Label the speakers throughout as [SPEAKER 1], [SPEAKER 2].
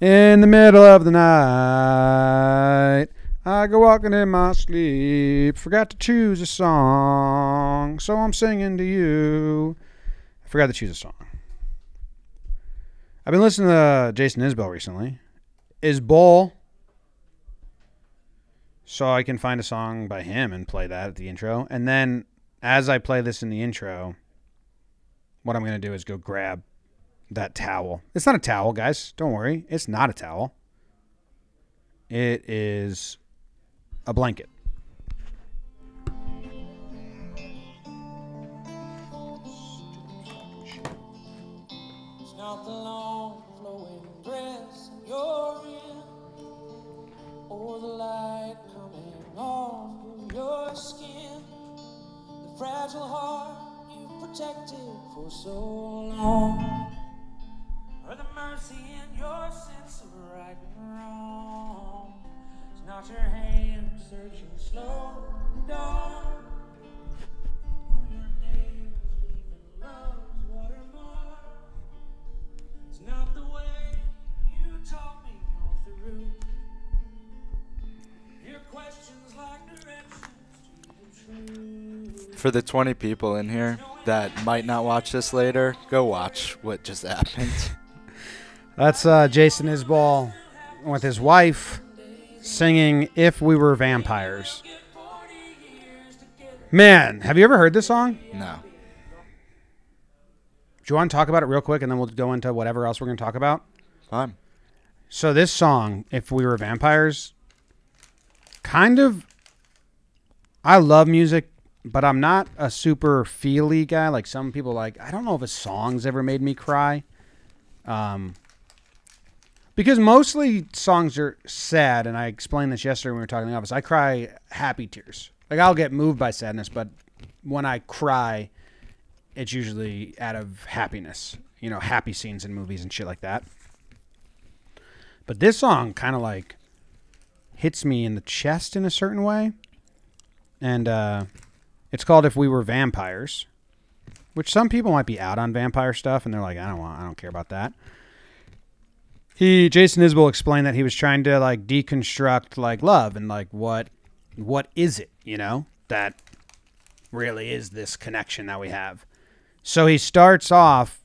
[SPEAKER 1] In the middle of the night, I go walking in my sleep. Forgot to choose a song, so I'm singing to you. I forgot to choose a song. I've been listening to Jason Isbell recently. Is Bull. So I can find a song by him and play that at the intro. And then as I play this in the intro, what I'm going to do is go grab that towel. It's not a towel, guys. Don't worry. It's not a towel. It is a blanket.
[SPEAKER 2] It's not the long flowing dress you're in, or the light coming off of your skin, the fragile heart you protected for so long, or the mercy in your sense of right and wrong. It's not your hand searching slow dawn. or your love's watermark. It's not the way you taught me all. Your questions like directions to the truth.
[SPEAKER 3] For the 20 people in here that might not watch this later, go watch what just happened.
[SPEAKER 1] That's uh, Jason Isbell with his wife singing If We Were Vampires. Man, have you ever heard this song?
[SPEAKER 3] no.
[SPEAKER 1] Do you want to talk about it real quick and then we'll go into whatever else we're going to talk about?
[SPEAKER 3] Fine.
[SPEAKER 1] So this song, If We Were Vampires, kind of I love music, but I'm not a super feely guy like some people like. I don't know if a song's ever made me cry. Um because mostly songs are sad and I explained this yesterday when we were talking in the office. I cry happy tears. Like I'll get moved by sadness, but when I cry, it's usually out of happiness. You know, happy scenes in movies and shit like that. But this song kind of like hits me in the chest in a certain way. And uh, it's called If We Were Vampires, which some people might be out on vampire stuff and they're like, I don't want, I don't care about that. He, Jason Isbell explained that he was trying to like deconstruct like love and like what, what is it, you know, that really is this connection that we have. So he starts off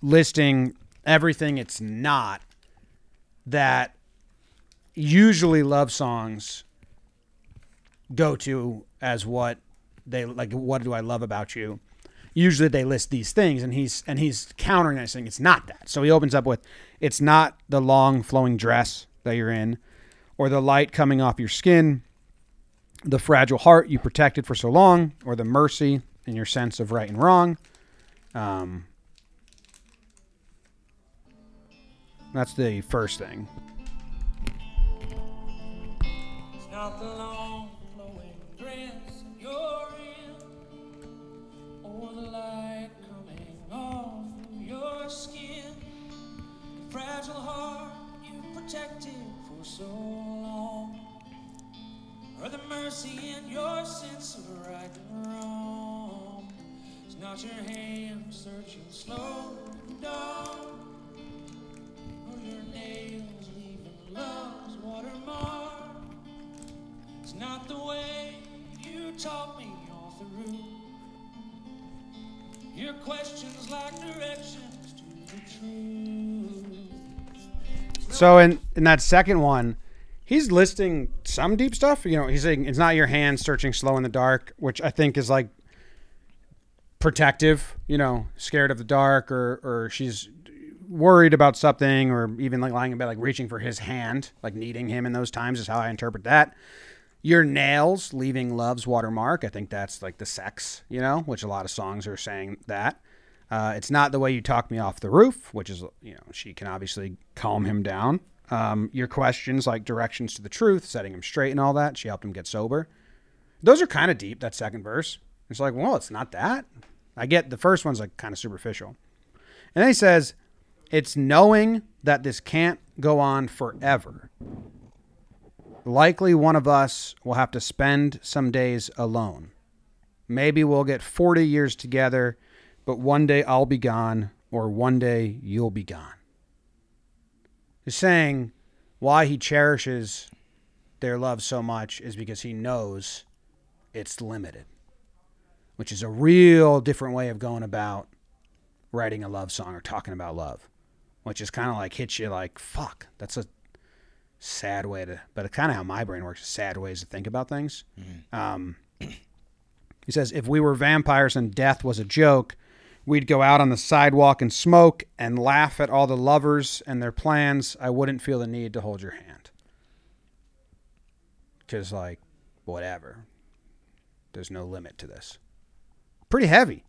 [SPEAKER 1] listing everything it's not that usually love songs go to as what they like what do I love about you? Usually they list these things and he's and he's countering that saying it's not that. So he opens up with it's not the long flowing dress that you're in or the light coming off your skin, the fragile heart you protected for so long, or the mercy in your sense of right and wrong. Um, that's the first thing.
[SPEAKER 2] Fragile heart you protected for so long, or the mercy in your sense of right and wrong. It's not your hand searching slow dawn, or your nails leaving love's watermark. It's not the way you taught me all through. Your questions like directions to the truth.
[SPEAKER 1] So in in that second one, he's listing some deep stuff. You know, he's saying it's not your hand searching slow in the dark, which I think is like protective. You know, scared of the dark, or or she's worried about something, or even like lying in bed, like reaching for his hand, like needing him in those times is how I interpret that. Your nails leaving love's watermark. I think that's like the sex, you know, which a lot of songs are saying that. Uh, it's not the way you talk me off the roof, which is, you know, she can obviously calm him down. um, your questions like directions to the truth, setting him straight, and all that. She helped him get sober. Those are kind of deep. That second verse. It's like, well, it's not that. I get the first one's like kind of superficial, and then he says, "It's knowing that this can't go on forever." Likely one of us will have to spend some days alone. Maybe we'll get 40 years together, but one day I'll be gone, or one day you'll be gone. He's saying why he cherishes their love so much is because he knows it's limited, which is a real different way of going about writing a love song or talking about love, which is kind of like hits you like, fuck, that's a sad way to, but it's kind of how my brain works, sad ways to think about things. Um, he says, if we were vampires and death was a joke, we'd go out on the sidewalk and smoke and laugh at all the lovers and their plans. I wouldn't feel the need to hold your hand. Because, like, whatever. There's no limit to this. Pretty heavy.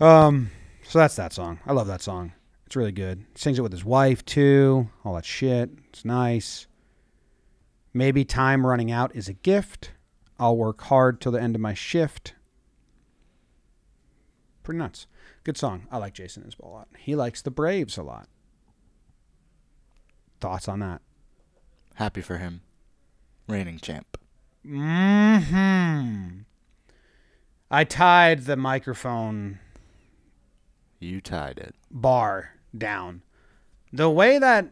[SPEAKER 1] Um, so that's that song. I love that song. It's really good. Sings it with his wife too. All that shit. It's nice. Maybe time running out is a gift. I'll work hard till the end of my shift. Pretty nuts. Good song. I like Jason Isbell a lot. He likes the Braves a lot. Thoughts on that?
[SPEAKER 3] Happy for him. Reigning champ.
[SPEAKER 1] Hmm. I tied the microphone
[SPEAKER 3] You tied it.
[SPEAKER 1] bar down. The way that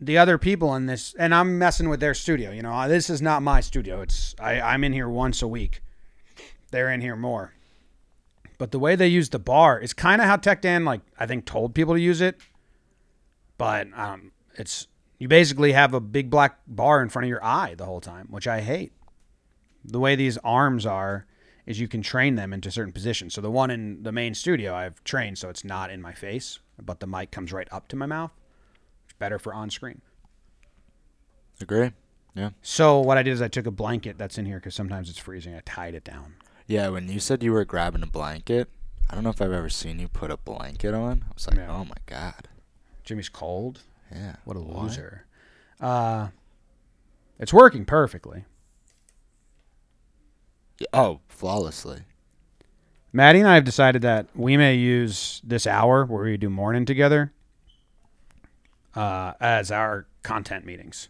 [SPEAKER 1] the other people in this, and I'm messing with their studio. You know, this is not my studio. It's I, I'm in here once a week. They're in here more. But the way they use the bar is kind of how Tech Dan, like I think, told people to use it. But um, it's you basically have a big black bar in front of your eye the whole time, which I hate. The way these arms are is you can train them into certain positions. So the one in the main studio I've trained so it's not in my face, but the mic comes right up to my mouth. It's better for on screen.
[SPEAKER 3] Agree? Yeah.
[SPEAKER 1] So what I did is I took a blanket that's in here because sometimes it's freezing. I tied it down.
[SPEAKER 3] Yeah, when you said you were grabbing a blanket, I don't know if I've ever seen you put a blanket on. I was like,
[SPEAKER 1] Yeah.
[SPEAKER 3] oh my god.
[SPEAKER 1] Jimmy's cold.
[SPEAKER 3] Yeah.
[SPEAKER 1] What a loser. Uh, it's working perfectly.
[SPEAKER 3] Yeah, Oh, flawlessly.
[SPEAKER 1] Matty and I have decided that we may use this hour where we do morning together uh, as our content meetings.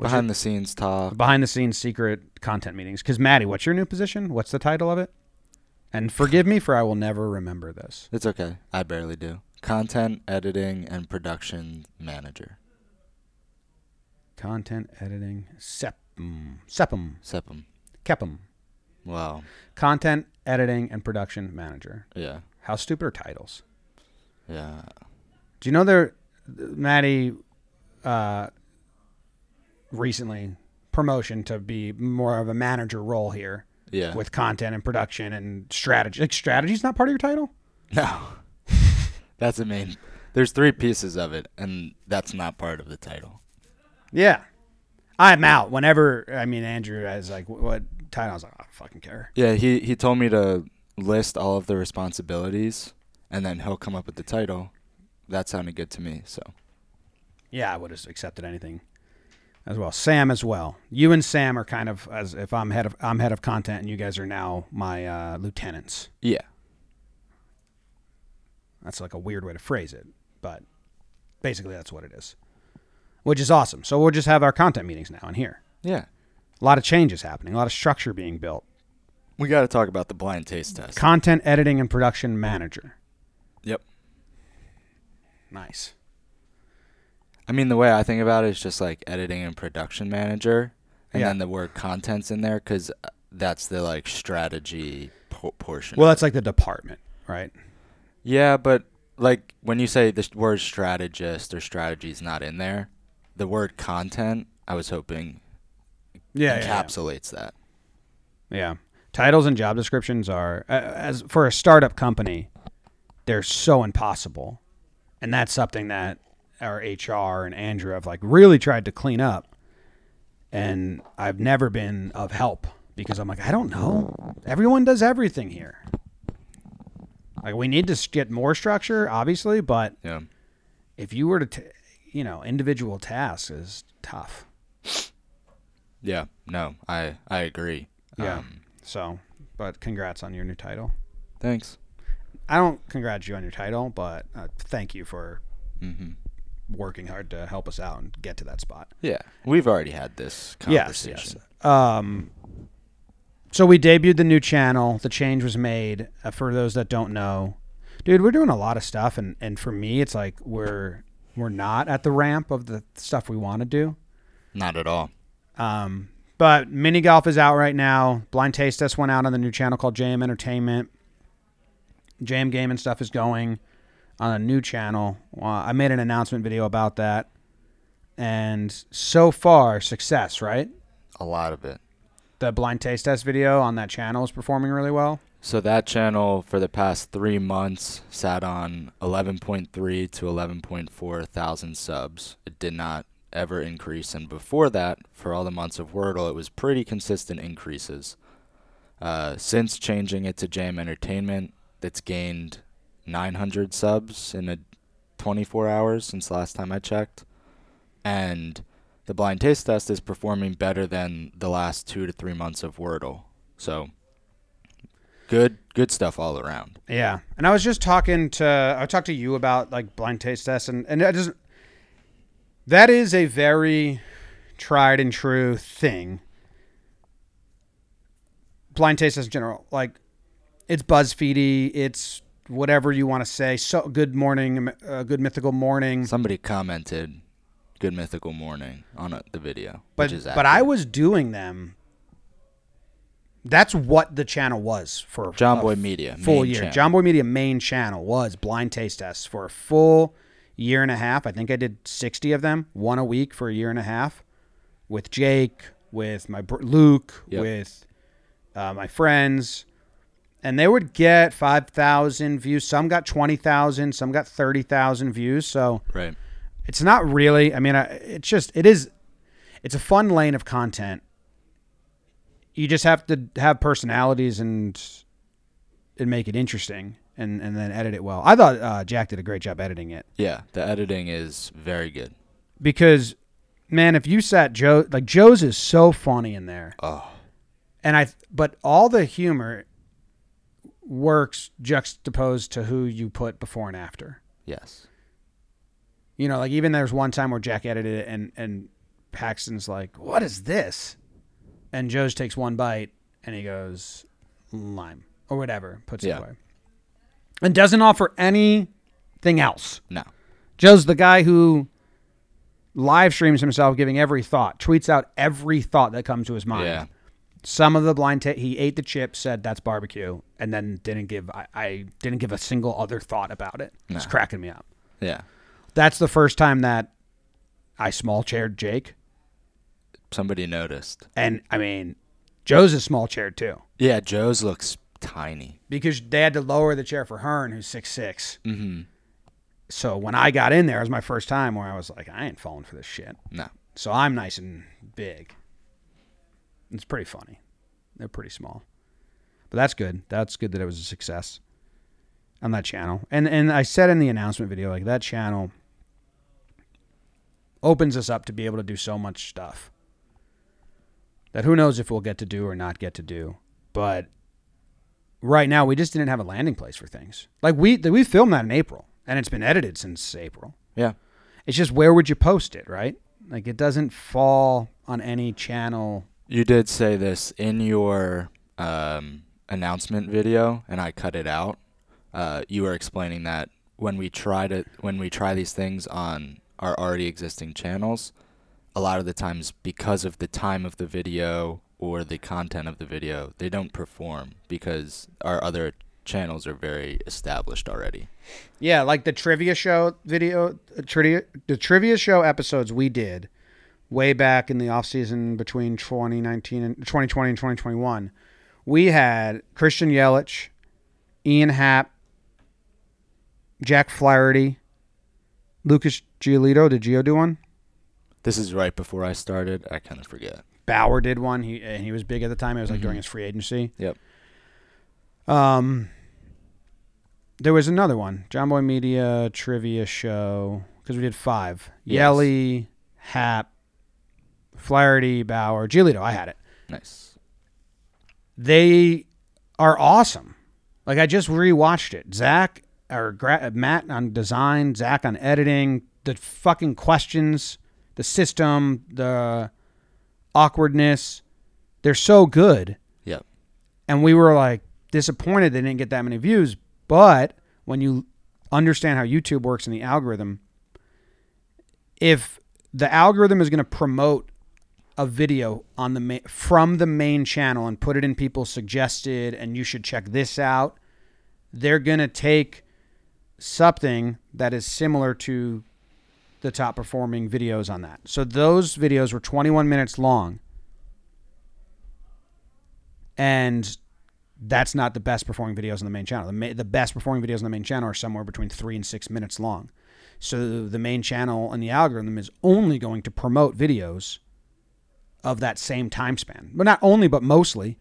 [SPEAKER 1] What's
[SPEAKER 3] Behind the scenes talk.
[SPEAKER 1] behind the scenes secret content meetings. Because Matty, what's your new position? What's the title of it? And forgive me for I will never remember this.
[SPEAKER 3] It's okay. I barely do. Content editing and production manager.
[SPEAKER 1] Content editing, sepum, sepum,
[SPEAKER 3] Sepum.
[SPEAKER 1] kepum.
[SPEAKER 3] Wow.
[SPEAKER 1] Content editing and production manager.
[SPEAKER 3] Yeah.
[SPEAKER 1] How stupid are titles?
[SPEAKER 3] Yeah.
[SPEAKER 1] Do you know there, Matty, uh, recently promotion to be more of a manager role here
[SPEAKER 3] Yeah.
[SPEAKER 1] with content and production and strategy. Like strategy's not part of your title.
[SPEAKER 3] no. that's the main. There's three pieces of it, and that's not part of the title.
[SPEAKER 1] Yeah, I'm out. Whenever I mean Andrew is like, "What- what title? I was like, I don't fucking care.
[SPEAKER 3] Yeah. He he told me to list all of the responsibilities, and then he'll come up with the title. That sounded good to me. So
[SPEAKER 1] Yeah, I would have accepted anything as well. Sam as well. You and Sam are kind of as if I'm head of I'm head of content, and you guys are now my uh, lieutenants.
[SPEAKER 3] yeah.
[SPEAKER 1] That's like a weird way to phrase it, but basically that's what it is. Which is awesome. So we'll just have our content meetings now in here.
[SPEAKER 3] Yeah.
[SPEAKER 1] A lot of changes happening, a lot of structure being built.
[SPEAKER 3] We got to talk about the blind taste test.
[SPEAKER 1] Content editing and production manager.
[SPEAKER 3] Yep.
[SPEAKER 1] Nice.
[SPEAKER 3] I mean, the way I think about it is just like editing and production manager, and
[SPEAKER 1] Yeah.
[SPEAKER 3] then the word contents in there because that's the like strategy po- portion.
[SPEAKER 1] Well, that's like the department, right?
[SPEAKER 3] yeah, but like when you say the word strategist or strategy is not in there, the word content, I was hoping
[SPEAKER 1] Yeah, yeah,
[SPEAKER 3] encapsulates that.
[SPEAKER 1] yeah. Titles and job descriptions are uh, as for a startup company, they're so impossible, and that's something that our HR and Andrew have like really tried to clean up. And I've never been of help because I'm like, I don't know. Everyone does everything here. Like we need to get more structure, obviously, but
[SPEAKER 3] Yeah.
[SPEAKER 1] if you were to, t- you know, individual tasks is tough.
[SPEAKER 3] Yeah, no, I I agree.
[SPEAKER 1] Yeah.
[SPEAKER 3] Um,
[SPEAKER 1] So, but congrats on your new title.
[SPEAKER 3] thanks.
[SPEAKER 1] I don't congratulate you on your title, but uh, thank you for
[SPEAKER 3] hmm
[SPEAKER 1] working hard to help us out and get to that spot.
[SPEAKER 3] Yeah, we've already had this
[SPEAKER 1] Yes,
[SPEAKER 3] conversation.
[SPEAKER 1] yes. Um, so we debuted the new channel. The change was made. Uh, for those that don't know, dude, we're doing a lot of stuff, and and for me, it's like we're we're not at the ramp of the stuff we want to do.
[SPEAKER 3] Not at all.
[SPEAKER 1] Um, but mini golf is out right now. Blind taste test went out on the new channel called JM Entertainment. JM Game and stuff is going on a new channel. Uh, I made an announcement video about that, and so far success. Right,
[SPEAKER 3] A lot of it.
[SPEAKER 1] the blind taste test video on that channel is performing really well.
[SPEAKER 3] So that channel for the past three months sat on 11.3 to 11.4 thousand subs. It did not ever increase, and before that, for all the months of Wordle, it was pretty consistent increases. Uh, since changing it to JM Entertainment, it's gained 900 subs in a 24 hours since last time I checked, and the blind taste test is performing better than the last two to three months of Wordle. So good good stuff all around.
[SPEAKER 1] Yeah, and I was just talking to I talked to you about like blind taste tests, and and that doesn't. That is a very tried and true thing. Blind taste test in general, like it's BuzzFeedy, it's whatever you want to say. So good morning, uh, good mythical morning.
[SPEAKER 3] Somebody commented good mythical morning on uh, the video,
[SPEAKER 1] but
[SPEAKER 3] which is
[SPEAKER 1] but I was doing them. That's what the channel was for
[SPEAKER 3] Jomboy Media
[SPEAKER 1] full year.
[SPEAKER 3] channel.
[SPEAKER 1] John Boy Media main channel was blind taste tests for a full year and a half. I think I did sixty of them, one a week for a year and a half, with Jake, with my br- Luke,
[SPEAKER 3] Yep.
[SPEAKER 1] with uh, my friends, and they would get five thousand views. Some got twenty thousand, some got thirty thousand views. So
[SPEAKER 3] right.
[SPEAKER 1] it's not really. I mean, it's just it is. It's a fun lane of content. You just have to have personalities and and make it interesting, and and then edit it well. I thought uh, Jack did a great job editing it
[SPEAKER 3] Yeah, the editing is very good.
[SPEAKER 1] because, man, if you sat Joe like Joe's is so funny in there,
[SPEAKER 3] Oh,
[SPEAKER 1] and I but all the humor works juxtaposed to who you put before and after.
[SPEAKER 3] yes.
[SPEAKER 1] You know, like even there's one time where Jack edited it and and Paxton's like, "What is this?" And Joe's takes one bite and he goes, "Lime" or whatever, puts
[SPEAKER 3] Yeah.
[SPEAKER 1] it away, and doesn't offer anything else.
[SPEAKER 3] No.
[SPEAKER 1] Joe's the guy who live streams himself giving every thought, tweets out every thought that comes to his mind.
[SPEAKER 3] Yeah.
[SPEAKER 1] Some of the blind he ate the chip, said that's barbecue, and then didn't give I, I didn't give a single other thought about it. It's cracking me up.
[SPEAKER 3] Yeah.
[SPEAKER 1] That's the first time that I small chaired Jake.
[SPEAKER 3] Somebody noticed.
[SPEAKER 1] And I mean, Joe's a small chair too.
[SPEAKER 3] Yeah, Joe's looks tiny.
[SPEAKER 1] Because they had to lower the chair for Hearn, who's six six.
[SPEAKER 3] Mm-hmm.
[SPEAKER 1] So when I got in there, it was my first time where I was like, I ain't falling for this shit.
[SPEAKER 3] No.
[SPEAKER 1] So I'm nice and big. It's pretty funny. They're pretty small. But that's good. That's good that it was a success on that channel. And and I said in the announcement video, like that channel opens us up to be able to do so much stuff. That who knows if we'll get to do or not get to do. But right now we just didn't have a landing place for things. Like we we filmed that in April and it's been edited since April.
[SPEAKER 3] Yeah.
[SPEAKER 1] It's just where would you post it, right? Like it doesn't fall on any channel.
[SPEAKER 3] You did say this in your um, announcement video, and I cut it out. Uh, you were explaining that when we try to when we try these things on our already existing channels, a lot of the times because of the time of the video or the content of the video, they don't perform because our other channels are very established already.
[SPEAKER 1] Yeah, like the trivia show video, trivia, the trivia show episodes we did way back in the off season between 2019 and 2020 and 2021. We had Christian Yelich, Ian Happ, Jack Flaherty, Lucas Giolito. Did Gio do one?
[SPEAKER 3] This is right before I started. I kind of forget.
[SPEAKER 1] Bauer did one. He and he was big at the time. It was like during his free agency.
[SPEAKER 3] Yep.
[SPEAKER 1] Um, there was another one, Jomboy Media trivia show. because we did five.
[SPEAKER 3] Yes.
[SPEAKER 1] Yelly, Happ, Flaherty, Bauer, Giolito. I had it.
[SPEAKER 3] Nice.
[SPEAKER 1] They are awesome. Like I just rewatched it. Zach or Gra- uh, Matt on design, Zach on editing, the fucking questions, the system, the awkwardness. They're so good.
[SPEAKER 3] Yep.
[SPEAKER 1] and we were like disappointed they didn't get that many views. But when you understand how YouTube works and the algorithm, if the algorithm is going to promote a video on the ma- from the main channel and put it in people's suggested and you should check this out, they're going to take something that is similar to the top performing videos on that. So those videos were 21 minutes long. And that's not the best performing videos on the main channel. The, ma- the best performing videos on the main channel are somewhere between three and six minutes long. So the main channel and the algorithm is only going to promote videos of that same time span. But not only, but mostly.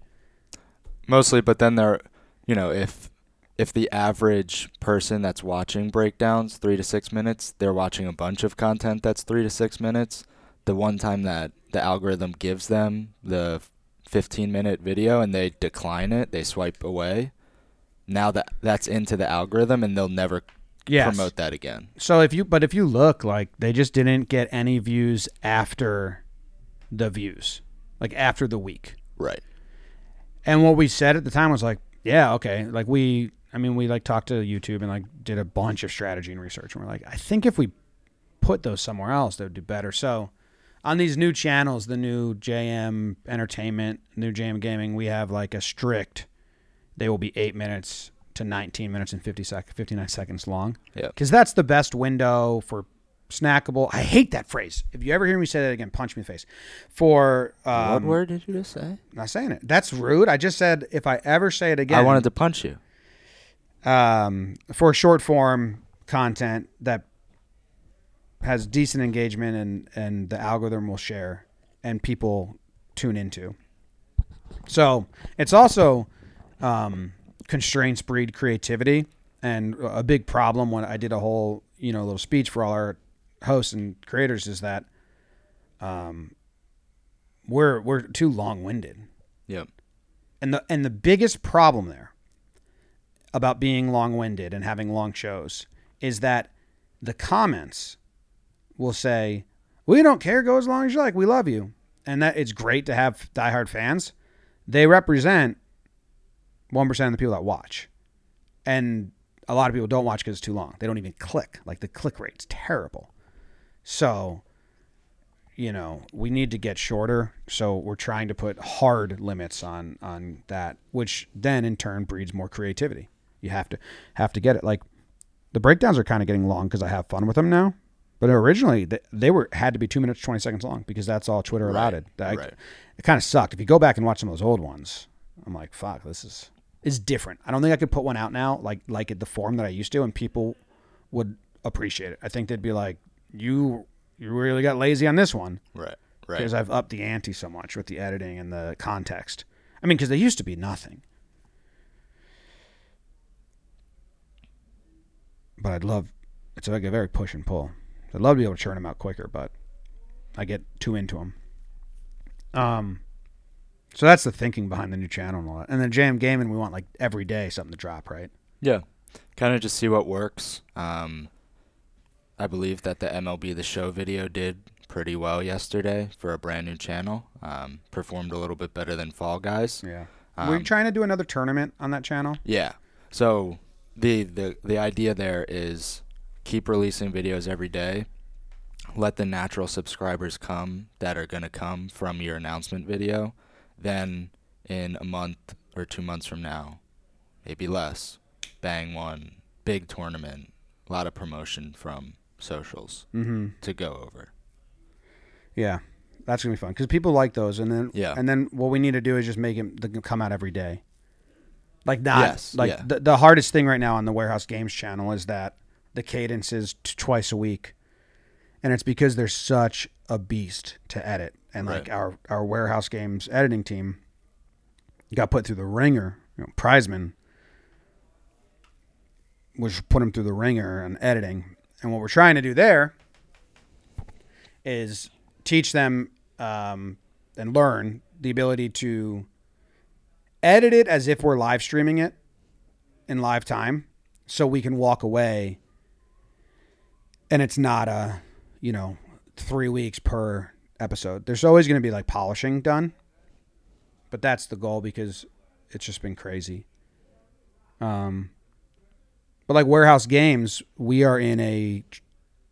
[SPEAKER 3] Mostly, but then there, you know, if if the average person that's watching breakdowns three to six minutes, they're watching a bunch of content that's three to six minutes. The one time that the algorithm gives them the 15 minute video and they decline it, they swipe away. Now that that's into the algorithm and they'll never
[SPEAKER 1] Yes.
[SPEAKER 3] promote that again.
[SPEAKER 1] So if you, but if you look, like they just didn't get any views after the views, like after the week.
[SPEAKER 3] Right.
[SPEAKER 1] And what we said at the time was like, yeah, okay. Like we, I mean, we like talked to YouTube and like did a bunch of strategy and research. And we're like, I think if we put those somewhere else, they would do better. So on these new channels, the new JM Entertainment, new JM Gaming, we have like a strict, they will be eight minutes to 19 minutes and 50 sec- 59 seconds long.
[SPEAKER 3] Yeah.
[SPEAKER 1] Because that's the best window for snackable. I hate that phrase. If you ever hear me say that again, punch me in the face. For um,
[SPEAKER 3] what word did you just say?
[SPEAKER 1] not saying it. That's rude. I just said if I ever say it again.
[SPEAKER 3] I wanted to punch you.
[SPEAKER 1] um, for short form content that has decent engagement and and the algorithm will share and people tune into. So it's also um, constraints breed creativity, and a big problem when I did a whole you know little speech for all our hosts and creators is that um, we're we're too long winded.
[SPEAKER 3] Yep.
[SPEAKER 1] And the and the biggest problem there about being long-winded and having long shows is that the comments will say, "We don't care, go as long as you like. We love you." And that it's great to have diehard fans. They represent 1% of the people that watch. And a lot of people don't watch because it's too long. They don't even click. Like the click rate's terrible. So, you know, we need to get shorter. So we're trying to put hard limits on on that, which then in turn breeds more creativity. You have to have to get it. Like the breakdowns are kind of getting long because I have fun with them now. But originally they, they were had to be two minutes twenty seconds long because that's all Twitter allowed it. That-
[SPEAKER 3] right.
[SPEAKER 1] It kind of sucked. If you go back and watch some of those old ones, I'm like, fuck, this is is different. I don't think I could put one out now like like it the form that I used to, and people would appreciate it. I think they'd be like, you you really got lazy on this one
[SPEAKER 3] Right. Right.
[SPEAKER 1] because I've upped the ante so much with the editing and the context. I mean, because they used to be nothing. But I'd love it's like a very push and pull. I'd love to be able to churn them out quicker, but I get too into them. Um, so that's the thinking behind the new channel and all that. And then JM Gaming, we want like every day something to drop, right?
[SPEAKER 3] Yeah, kind of just see what works. Um, I believe that the MLB The Show video did pretty well yesterday for a brand new channel. Um, performed a little bit better than Fall Guys.
[SPEAKER 1] Yeah. We're
[SPEAKER 3] Um,
[SPEAKER 1] trying to do another tournament on that channel.
[SPEAKER 3] Yeah. So the the the idea there is keep releasing videos every day. Let the natural subscribers come that are going to come from your announcement video. Then in a month or 2 months from now, maybe less, bang one big tournament, a lot of promotion from socials
[SPEAKER 1] Mm-hmm.
[SPEAKER 3] to go over.
[SPEAKER 1] Yeah, that's gonna be fun because people like those, and then
[SPEAKER 3] Yeah.
[SPEAKER 1] and then what we need to do is just make it come out every day. Like not
[SPEAKER 3] Yes,
[SPEAKER 1] like
[SPEAKER 3] yeah.
[SPEAKER 1] the the hardest thing right now on the Warehouse Games channel is that the cadence is t- twice a week, and it's because there's such a beast to edit, and like
[SPEAKER 3] Right.
[SPEAKER 1] our our Warehouse Games editing team got put through the ringer. You know, Prizeman was put him through the ringer on editing, and what we're trying to do there is teach them um, and learn the ability to edit it as if we're live streaming it in live time so we can walk away and it's not a you know three weeks per episode. There's always going to be like polishing done but that's the goal because it's just been crazy. Um but like warehouse games we are in a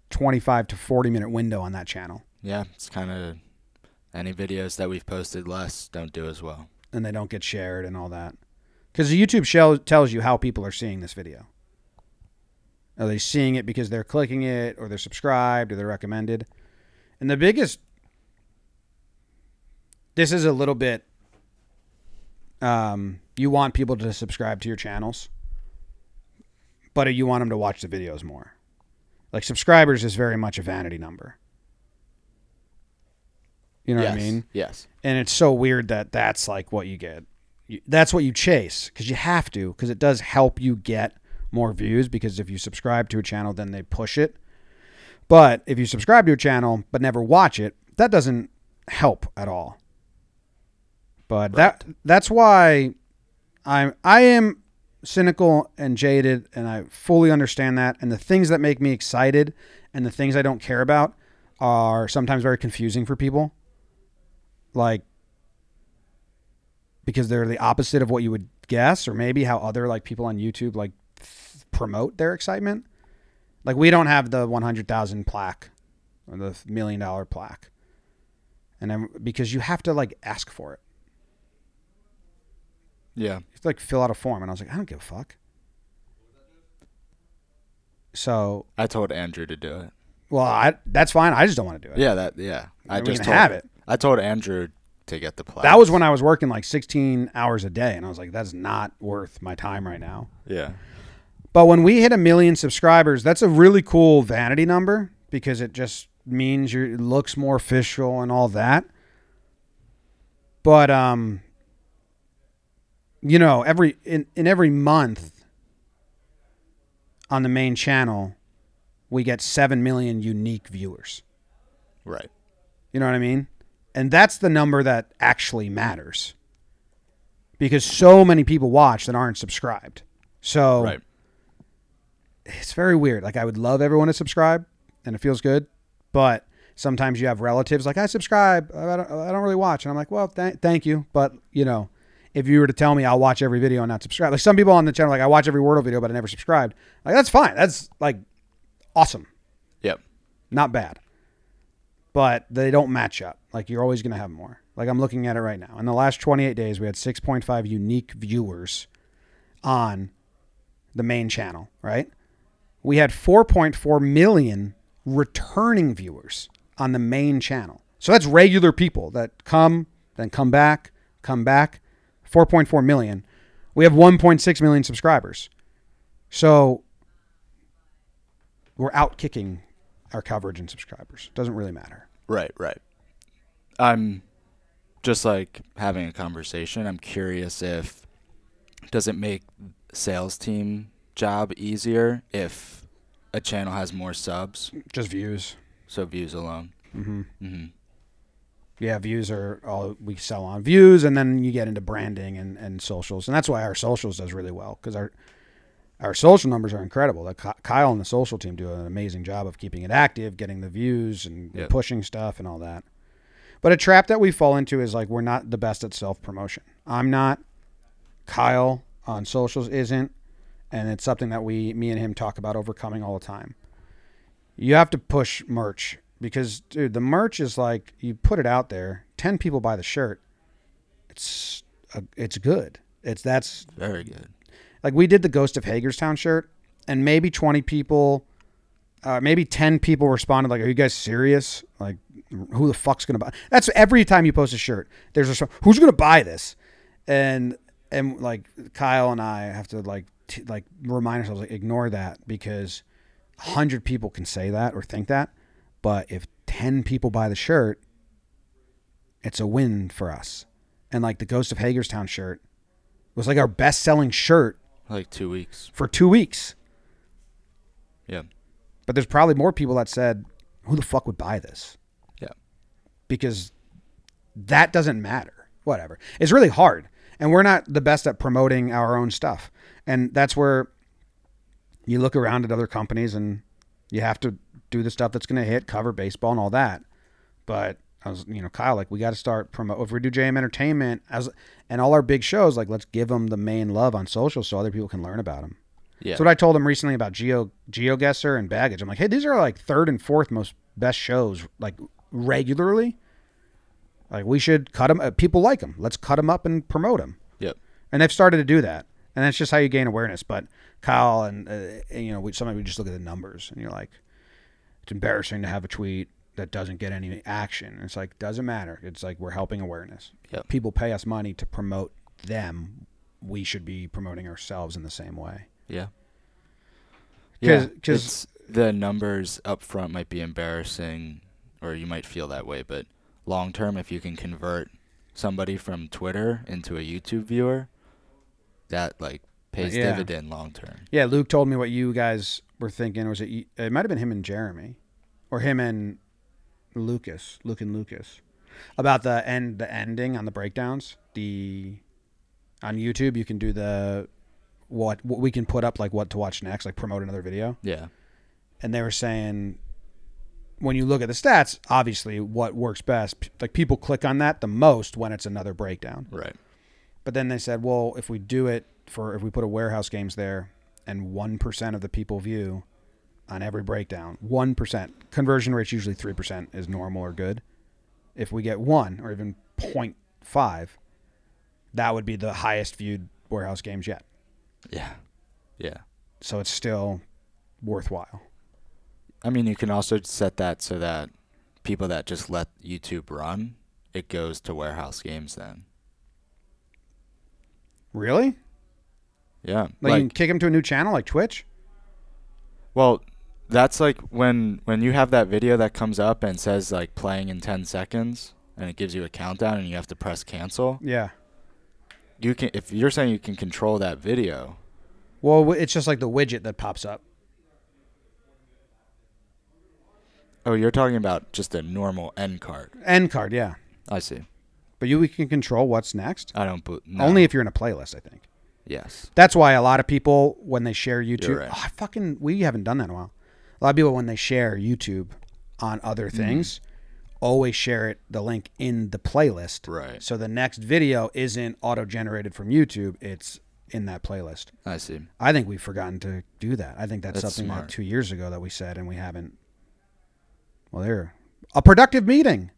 [SPEAKER 1] 25 to 40 minute window on that channel
[SPEAKER 3] Yeah, it's kind of any videos that we've posted less don't do as well.
[SPEAKER 1] and they don't get shared and all that. Because the YouTube show tells you how people are seeing this video. Are they seeing it because they're clicking it, or they're subscribed, or they're recommended? And the biggest, this is a little bit, um, you want people to subscribe to your channels, but you want them to watch the videos more. Like subscribers is very much a vanity number. You know
[SPEAKER 3] yes.
[SPEAKER 1] what I mean?
[SPEAKER 3] Yes.
[SPEAKER 1] and it's so weird that that's like what you get. That's what you chase because you have to because it does help you get more views because if you subscribe to a channel, then they push it. But if you subscribe to a channel but never watch it, that doesn't help at all. But that that's why I'm I am cynical and jaded and I fully understand that and the things that make me excited and the things I don't care about are sometimes very confusing for people like because they're the opposite of what you would guess or maybe how other like people on YouTube like th- promote their excitement. Like we don't have the 100,000 plaque or the million dollar plaque. And then because you have to like ask for it.
[SPEAKER 3] Yeah.
[SPEAKER 1] You like fill out a form and I was like, I don't give a fuck. So,
[SPEAKER 3] I told Andrew to do it.
[SPEAKER 1] well, I that's fine. I just don't want to do it.
[SPEAKER 3] Yeah, that yeah. I
[SPEAKER 1] We
[SPEAKER 3] just told,
[SPEAKER 1] have it.
[SPEAKER 3] I told Andrew to get the plaque.
[SPEAKER 1] That was when I was working like 16 hours a day and I was like that's not worth my time right now.
[SPEAKER 3] Yeah.
[SPEAKER 1] But when we hit a million subscribers, that's a really cool vanity number because it just means you're, it looks more official and all that. But um, you know, every in, in every month on the main channel, we get seven million unique viewers.
[SPEAKER 3] Right.
[SPEAKER 1] You know what I mean? And that's the number that actually matters. Because so many people watch that aren't subscribed. So
[SPEAKER 3] Right.
[SPEAKER 1] it's very weird. Like I would love everyone to subscribe, and it feels good, but sometimes you have relatives like I subscribe, I don't, I don't really watch, and I'm like, well, th- thank you, but you know, if you were to tell me I'll watch every video and not subscribe, like some people on the channel, like I watch every Wordle video, but I never subscribed. Like that's fine. That's like awesome,
[SPEAKER 3] Yep.
[SPEAKER 1] not bad, but they don't match up. Like you're always gonna have more. Like I'm looking at it right now. In the last 28 days, we had 6.5 unique viewers on the main channel, right? we had 4.4 million returning viewers on the main channel. So that's regular people that come, then come back, come back. 4.4 million. We have 1.6 million subscribers. So we're out kicking our coverage and subscribers. Doesn't really matter.
[SPEAKER 3] Right, right. I'm just like having a conversation. I'm curious if does it make sales team job easier if a channel has more subs,
[SPEAKER 1] Just views.
[SPEAKER 3] so views alone.
[SPEAKER 1] hmm
[SPEAKER 3] hmm
[SPEAKER 1] Yeah, views are all we sell on views, and then you get into branding and, and socials, and that's why our socials does really well because our our social numbers are incredible. Like Kyle and the social team do an amazing job of keeping it active, getting the views, and
[SPEAKER 3] Yep.
[SPEAKER 1] pushing stuff and all that. But a trap that we fall into is like we're not the best at self promotion. I'm not. Kyle on socials isn't, and it's something that we, me and him, talk about overcoming all the time. You have to push merch because, dude, the merch is like you put it out there. Ten people buy the shirt. It's a, it's good. It's that's
[SPEAKER 3] Very good.
[SPEAKER 1] like we did the Ghost of Hagerstown shirt, and maybe twenty people, uh, maybe ten people responded like, "Are you guys serious? Like, who the fuck's gonna buy?" That's every time you post a shirt. There's a who's gonna buy this, and and like Kyle and I have to like t- like remind ourselves like ignore that because hundred people can say that or think that, but if ten people buy the shirt, it's a win for us. And like the Ghost of Hagerstown shirt was like our best selling shirt
[SPEAKER 3] Like two weeks.
[SPEAKER 1] for two weeks.
[SPEAKER 3] Yeah.
[SPEAKER 1] But there's probably more people that said, "Who the fuck would buy this?" Yeah. Because that doesn't matter. Whatever. It's really hard. And we're not the best at promoting our own stuff. And that's where you look around at other companies and you have to do the stuff that's going to hit, cover baseball and all that. But I was, you know, Kyle, like we got to start promote. If we do JM Entertainment as and all our big shows, like let's give them the main love on social so other people can learn about them.
[SPEAKER 3] Yeah.
[SPEAKER 1] That's what I told him recently about Geo GeoGuessr and Baggage. I'm like, hey, these are like third and fourth most best shows like regularly. Like we should cut them. Uh, people like them. Let's cut them up and promote them.
[SPEAKER 3] Yep.
[SPEAKER 1] And they've started to do that. And that's just how you gain awareness. But Kyle and, uh, and you know, we, sometimes we just look at the numbers and you're like, it's embarrassing to have a tweet that doesn't get any action. It's like doesn't matter. It's like we're helping awareness.
[SPEAKER 3] Yep.
[SPEAKER 1] People pay us money to promote them. We should be promoting ourselves in the same way.
[SPEAKER 3] Yeah.
[SPEAKER 1] 'Cause-
[SPEAKER 3] Yeah.
[SPEAKER 1] 'cause-
[SPEAKER 3] it's- the numbers up front might be embarrassing, or you might feel that way, but long term, if you can convert somebody from Twitter into a YouTube viewer, that like pays
[SPEAKER 1] Yeah.
[SPEAKER 3] dividend long term.
[SPEAKER 1] Yeah, Luke told me what you guys were thinking. Was it? It might have been him and Jeremy, or him and Lucas, Luke and Lucas, about the end, the ending on the breakdowns. The on YouTube, you can do the what, what we can put up like what to watch next, like promote another video.
[SPEAKER 3] Yeah.
[SPEAKER 1] And they were saying when you look at the stats, obviously what works best, like people click on that the most when it's another breakdown.
[SPEAKER 3] Right.
[SPEAKER 1] But then they said, well, if we do it for if we put a warehouse games there and 1% of the people view on every breakdown, 1%, conversion rate's usually 3% is normal or good. If we get 1 or even 0.5, that would be the highest viewed warehouse games yet.
[SPEAKER 3] Yeah. Yeah.
[SPEAKER 1] So it's still worthwhile.
[SPEAKER 3] I mean, you can also set that so that people that just let YouTube run, it goes to warehouse games then.
[SPEAKER 1] Really?
[SPEAKER 3] Yeah.
[SPEAKER 1] Like,
[SPEAKER 3] Like,
[SPEAKER 1] you can kick them to a new channel like Twitch?
[SPEAKER 3] well, that's like when when you have that video that comes up and says like playing in 10 seconds and it gives you a countdown and you have to press cancel.
[SPEAKER 1] Yeah.
[SPEAKER 3] You can if you're saying you can control that video.
[SPEAKER 1] Well, it's just like the widget that pops up.
[SPEAKER 3] Oh, you're talking about just a normal end card.
[SPEAKER 1] End card, yeah.
[SPEAKER 3] I see.
[SPEAKER 1] But you we can control what's next.
[SPEAKER 3] I don't bo- no.
[SPEAKER 1] Only if you're in a playlist, I think.
[SPEAKER 3] Yes.
[SPEAKER 1] That's why a lot of people when they share YouTube,
[SPEAKER 3] right.
[SPEAKER 1] oh, I fucking we haven't done that in a while. A lot of people when they share YouTube on other
[SPEAKER 3] Mm-hmm.
[SPEAKER 1] things, always share it the link in the playlist.
[SPEAKER 3] Right.
[SPEAKER 1] So the next video isn't auto generated from YouTube; it's in that playlist.
[SPEAKER 3] I see.
[SPEAKER 1] I think we've forgotten to do that. I think that's,
[SPEAKER 3] That's
[SPEAKER 1] something
[SPEAKER 3] smart.
[SPEAKER 1] that two years ago that we said and we haven't. Well, there, a productive meeting.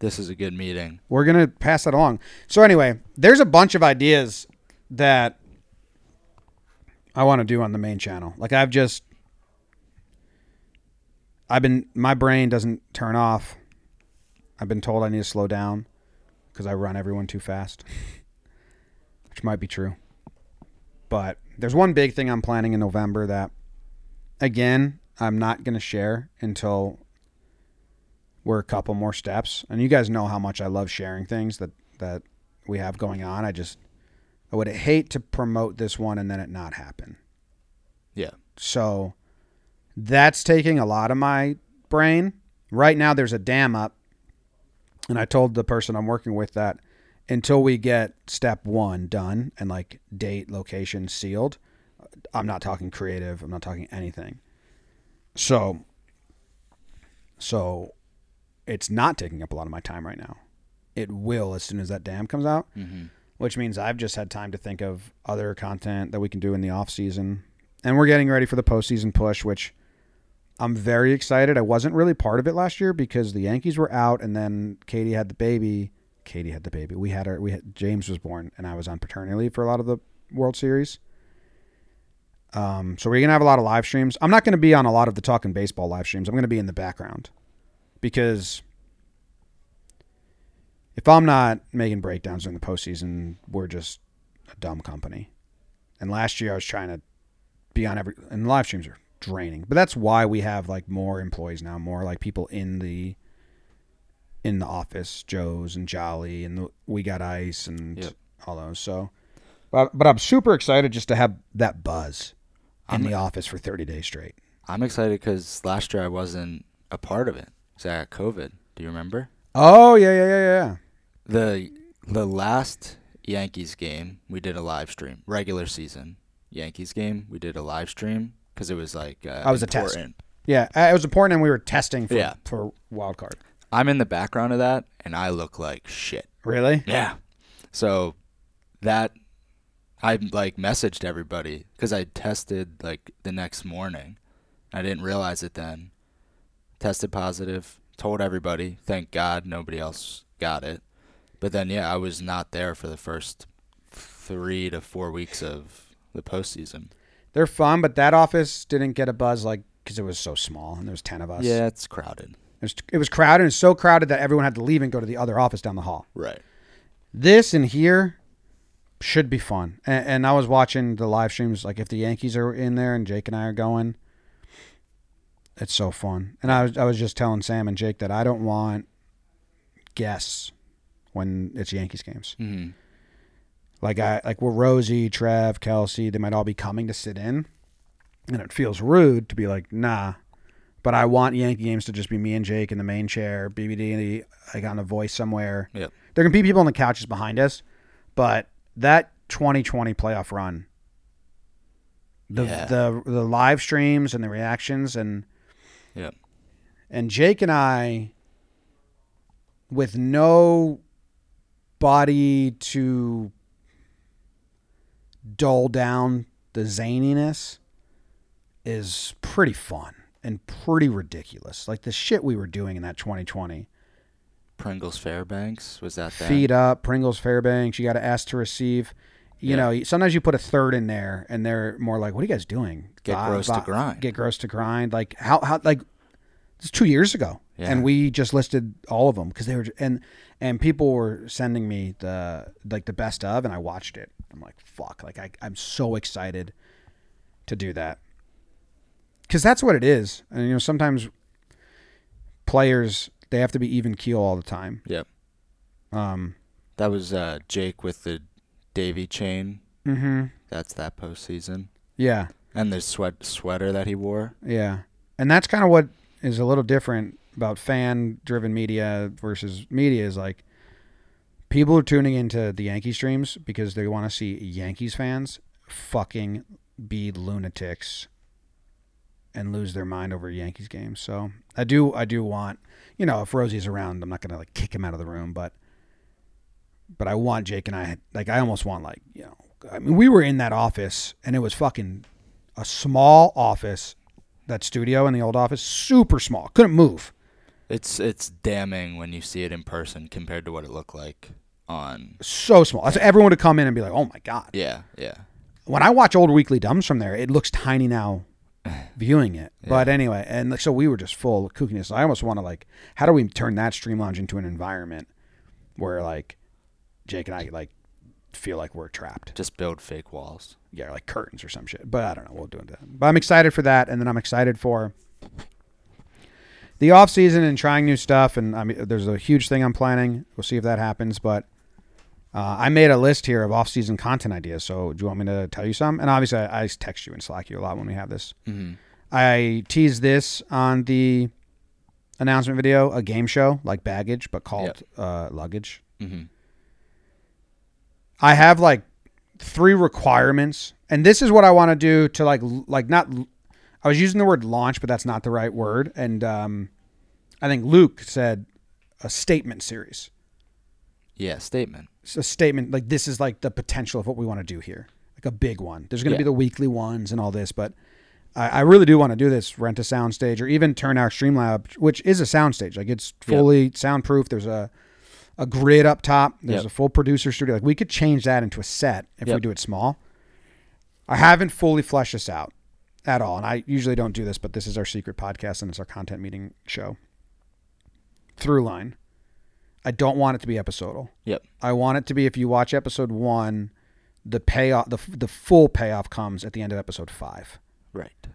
[SPEAKER 3] This is a good meeting.
[SPEAKER 1] We're gonna pass that along. So anyway, there's a bunch of ideas that I want to do on the main channel. Like I've just I've been my brain doesn't turn off. I've been told I need to slow down because I run everyone too fast. Which might be true. But there's one big thing I'm planning in November that again, I'm not going to share until we're a couple more steps. And you guys know how much I love sharing things that that we have going on. I just I would hate to promote this one and then it not happen.
[SPEAKER 3] Yeah.
[SPEAKER 1] So that's taking a lot of my brain. Right now there's a dam up and I told the person I'm working with that until we get step 1 done and like date, location sealed, I'm not talking creative, I'm not talking anything. So so it's not taking up a lot of my time right now. It will as soon as that dam comes out,
[SPEAKER 3] Mm-hmm.
[SPEAKER 1] Which means I've just had time to think of other content that we can do in the off season. And we're getting ready for the postseason push, which I'm very excited. I wasn't really part of it last year because the Yankees were out, and then Katie had the baby. Katie had the baby. We had her. We had James was born, and I was on paternity leave for a lot of the World Series. Um, so we're gonna have a lot of live streams. I'm not gonna be on a lot of the talking baseball live streams. I'm gonna be in the background because if I'm not making breakdowns during the postseason, we're just a dumb company. And last year I was trying to be on every and live streams are draining. But that's why we have like more employees now, more like people in the in the office, Joe's and Jolly and the, we got ice and
[SPEAKER 3] Yep.
[SPEAKER 1] all those. So but but I'm super excited just to have that buzz in
[SPEAKER 3] I'm-
[SPEAKER 1] the office for 30 days straight.
[SPEAKER 3] I'm excited because last year I wasn't a part of it. So I got COVID. Do you remember?
[SPEAKER 1] Oh yeah, yeah, yeah, yeah.
[SPEAKER 3] The the last Yankees game, we did a live stream. Regular season Yankees game, we did a live stream because it was like uh,
[SPEAKER 1] I was a test. Yeah, it was important, and we were testing for
[SPEAKER 3] Yeah.
[SPEAKER 1] for wild card.
[SPEAKER 3] I'm in the background of that, and I look like shit.
[SPEAKER 1] Really?
[SPEAKER 3] Yeah. So that I like messaged everybody because I tested like the next morning. I didn't realize it then. Tested positive. Told everybody. Thank God nobody else got it. But then yeah, I was not there for the first three to four weeks of the postseason.
[SPEAKER 1] They're fun, but that office didn't get a buzz like because it was so small and there was ten of us.
[SPEAKER 3] Yeah, it's crowded.
[SPEAKER 1] it was, it was crowded and so crowded that everyone had to leave and go to the other office down the hall.
[SPEAKER 3] Right.
[SPEAKER 1] This and here should be fun. And, and I was watching the live streams, like if the Yankees are in there and Jake and I are going, it's so fun. And I was I was just telling Sam and Jake that I don't want guests when it's Yankees games.
[SPEAKER 3] hmm
[SPEAKER 1] Like I like we're Rosie, Trev, Kelsey, they might all be coming to sit in. And it feels rude to be like, nah. But I want Yankee games to just be me and Jake in the main chair, BBD like on a voice somewhere.
[SPEAKER 3] Yep.
[SPEAKER 1] There can be people on the couches behind us, but that 2020 playoff run, the
[SPEAKER 3] Yeah.
[SPEAKER 1] the the live streams and the reactions and
[SPEAKER 3] Yep.
[SPEAKER 1] and Jake and I, with no body to dull down the zaniness, is pretty fun and pretty ridiculous. Like the shit we were doing in that 2020.
[SPEAKER 3] Pringles Fairbanks was that that?
[SPEAKER 1] Feed up, Pringles Fairbanks. You got to ask to receive. You
[SPEAKER 3] Yeah.
[SPEAKER 1] know, sometimes you put a third in there, and they're more like, "What are you guys doing?
[SPEAKER 3] Get
[SPEAKER 1] Vi-
[SPEAKER 3] gross to grind.
[SPEAKER 1] Get gross to grind." Like how how like two years ago,
[SPEAKER 3] Yeah.
[SPEAKER 1] and we just listed all of them because they were and and people were sending me the like the best of, and I watched it. I'm like, "Fuck!" Like I I'm so excited to do that because that's what it is. And you know, sometimes players they have to be even keel all the time.
[SPEAKER 3] Yep.
[SPEAKER 1] Um.
[SPEAKER 3] That was uh, Jake with the Davy chain.
[SPEAKER 1] Mm-hmm.
[SPEAKER 3] That's that postseason.
[SPEAKER 1] Yeah.
[SPEAKER 3] And the sweat sweater that he wore.
[SPEAKER 1] Yeah. And that's kind of what is a little different about fan driven media versus media is like people are tuning into the Yankee streams because they want to see Yankees fans fucking be lunatics and lose their mind over Yankees games. So I do I do want you know, if Rosie's around, I'm not gonna like kick him out of the room, but but I want Jake and I like I almost want like, you know I mean we were in that office and it was fucking a small office that studio in the old office, super small. Couldn't move.
[SPEAKER 3] It's it's damning when you see it in person compared to what it looked like on.
[SPEAKER 1] So small. So everyone would come in and be like, "Oh my god."
[SPEAKER 3] Yeah, yeah.
[SPEAKER 1] When I watch old weekly dumbs from there, it looks tiny now viewing it. But anyway, and like, so we were just full of kookiness. I almost want to like how do we turn that stream lounge into an environment where like Jake and I like feel like we're trapped.
[SPEAKER 3] Just build fake walls.
[SPEAKER 1] yeah, like curtains or some shit. But I don't know. We'll do it. But I'm excited for that, and then I'm excited for the off season and trying new stuff. And I mean, there's a huge thing I'm planning. We'll see if that happens. But uh, I made a list here of off season content ideas. So do you want me to tell you some? And obviously, I, I text you and Slack you a lot when we have this.
[SPEAKER 3] hmm
[SPEAKER 1] I teased this on the announcement video, a game show like baggage, but called uh, luggage.
[SPEAKER 3] hmm
[SPEAKER 1] I have like three requirements, and this is what I want to do to like like not. I was using the word launch, but that's not the right word. And um, I think Luke said a statement series.
[SPEAKER 3] Yeah, statement.
[SPEAKER 1] It's a statement like this is like the potential of what we want to do here, like a big one. There's going to be the weekly ones and all this, but I, I really do want to do this. Rent a soundstage or even turn our Streamlab, which is a soundstage. Like it's
[SPEAKER 3] Yep.
[SPEAKER 1] fully soundproof. There's a a grid up top. There's
[SPEAKER 3] Yep.
[SPEAKER 1] a full producer studio. Like we could change that into a set if we do it small. I haven't fully fleshed this out at all, and I usually don't do this, but this is our secret podcast and it's our content meeting show. Through line. I don't want it to be episodal.
[SPEAKER 3] Yep.
[SPEAKER 1] I want it to be if you watch episode one, the payoff, the the full payoff comes at the end of episode five.
[SPEAKER 3] Right.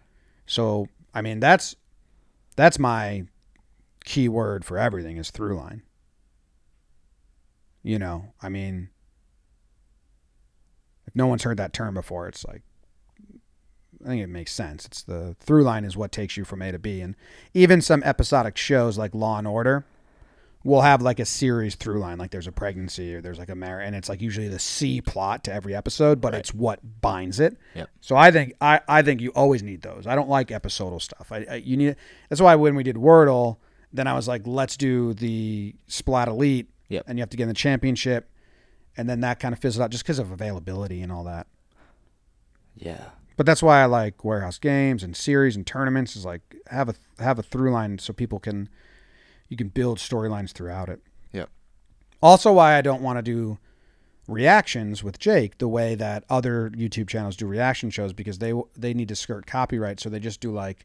[SPEAKER 1] So I mean that's that's my key word for everything is through line. You know, I mean, if no one's heard that term before, it's like I think it makes sense. It's the through line is what takes you from A to B, and even some episodic shows like Law and Order will have like a series through line, like there's a pregnancy or there's like a marriage, and it's like usually the C plot to every episode, but it's what binds it.
[SPEAKER 3] Yep.
[SPEAKER 1] So I think I, I think you always need those. I don't like episodal stuff. I, I you need that's why when we did Wordle, then I was like, let's do the Splat Elite,
[SPEAKER 3] Yep.
[SPEAKER 1] and you have to get in the championship, and then that kind of fizzled out just because of availability and all that.
[SPEAKER 3] Yeah.
[SPEAKER 1] But that's why I like warehouse games and series and tournaments is like have a have a through line so people can you can build storylines throughout it.
[SPEAKER 3] Yep.
[SPEAKER 1] Also why I don't want to do reactions with Jake the way that other YouTube channels do reaction shows because they they need to skirt copyright so they just do like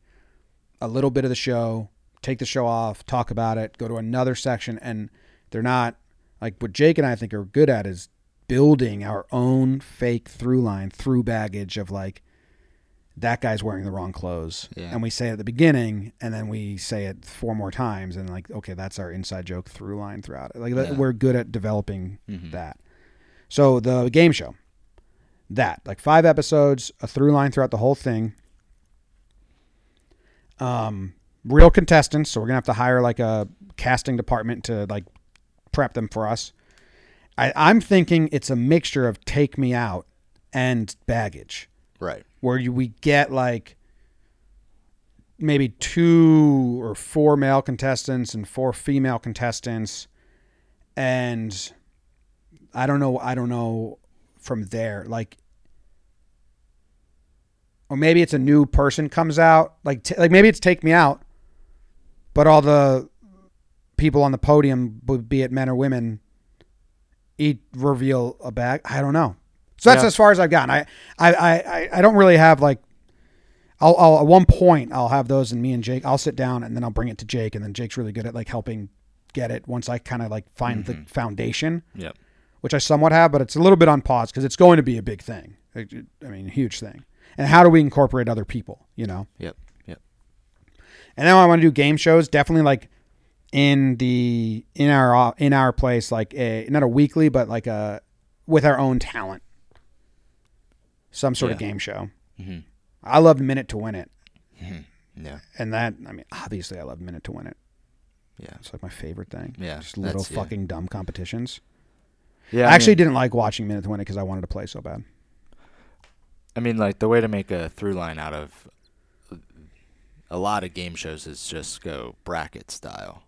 [SPEAKER 1] a little bit of the show, take the show off, talk about it, go to another section and they're not like what Jake and I think are good at is building our own fake through line through baggage of like that guy's wearing the wrong clothes
[SPEAKER 3] Yeah.
[SPEAKER 1] and we say it at the beginning and then we say it four more times and like okay that's our inside joke through line throughout it like
[SPEAKER 3] Yeah.
[SPEAKER 1] we're good at developing
[SPEAKER 3] Mhm.
[SPEAKER 1] that so the game show that like five episodes a through line throughout the whole thing um real contestants so we're gonna have to hire like a casting department to like prep them for us. I, i'm thinking it's a mixture of take me out and baggage.
[SPEAKER 3] Right.
[SPEAKER 1] where you, we get like maybe two or four male contestants and four female contestants. And i don't know i don't know from there like or maybe it's a new person comes out like t- like maybe it's take me out but all the people on the podium be it men or women eat reveal a bag i don't know so that's
[SPEAKER 3] Yeah.
[SPEAKER 1] as far as I've gotten. I, I, I, I- don't really have like. I'll, I'll at one point I'll have those and me and Jake. I'll sit down and then I'll bring it to Jake and then Jake's really good at like helping get it once I kind of like find the mm-hmm. foundation,
[SPEAKER 3] Yep.
[SPEAKER 1] which I somewhat have, but it's a little bit on pause because it's going to be a big thing. I mean, a huge thing. And how do we incorporate other people? You know.
[SPEAKER 3] Yep. Yep.
[SPEAKER 1] And then I want to do game shows. Definitely like in the in our in our place, like a not a weekly, but like a with our own talent. Some sort of game show.
[SPEAKER 3] hmm
[SPEAKER 1] I loved Minute to Win It,
[SPEAKER 3] Yeah.
[SPEAKER 1] and that I mean, obviously, I love Minute to Win It.
[SPEAKER 3] Yeah.
[SPEAKER 1] It's like my favorite thing.
[SPEAKER 3] Yeah,
[SPEAKER 1] just little
[SPEAKER 3] that's- yeah.
[SPEAKER 1] fucking dumb competitions.
[SPEAKER 3] Yeah.
[SPEAKER 1] I,
[SPEAKER 3] I
[SPEAKER 1] actually
[SPEAKER 3] mean,
[SPEAKER 1] didn't like watching Minute to Win It because I wanted to play so bad.
[SPEAKER 3] I mean, like the way to make a through line out of a lot of game shows is just go bracket style.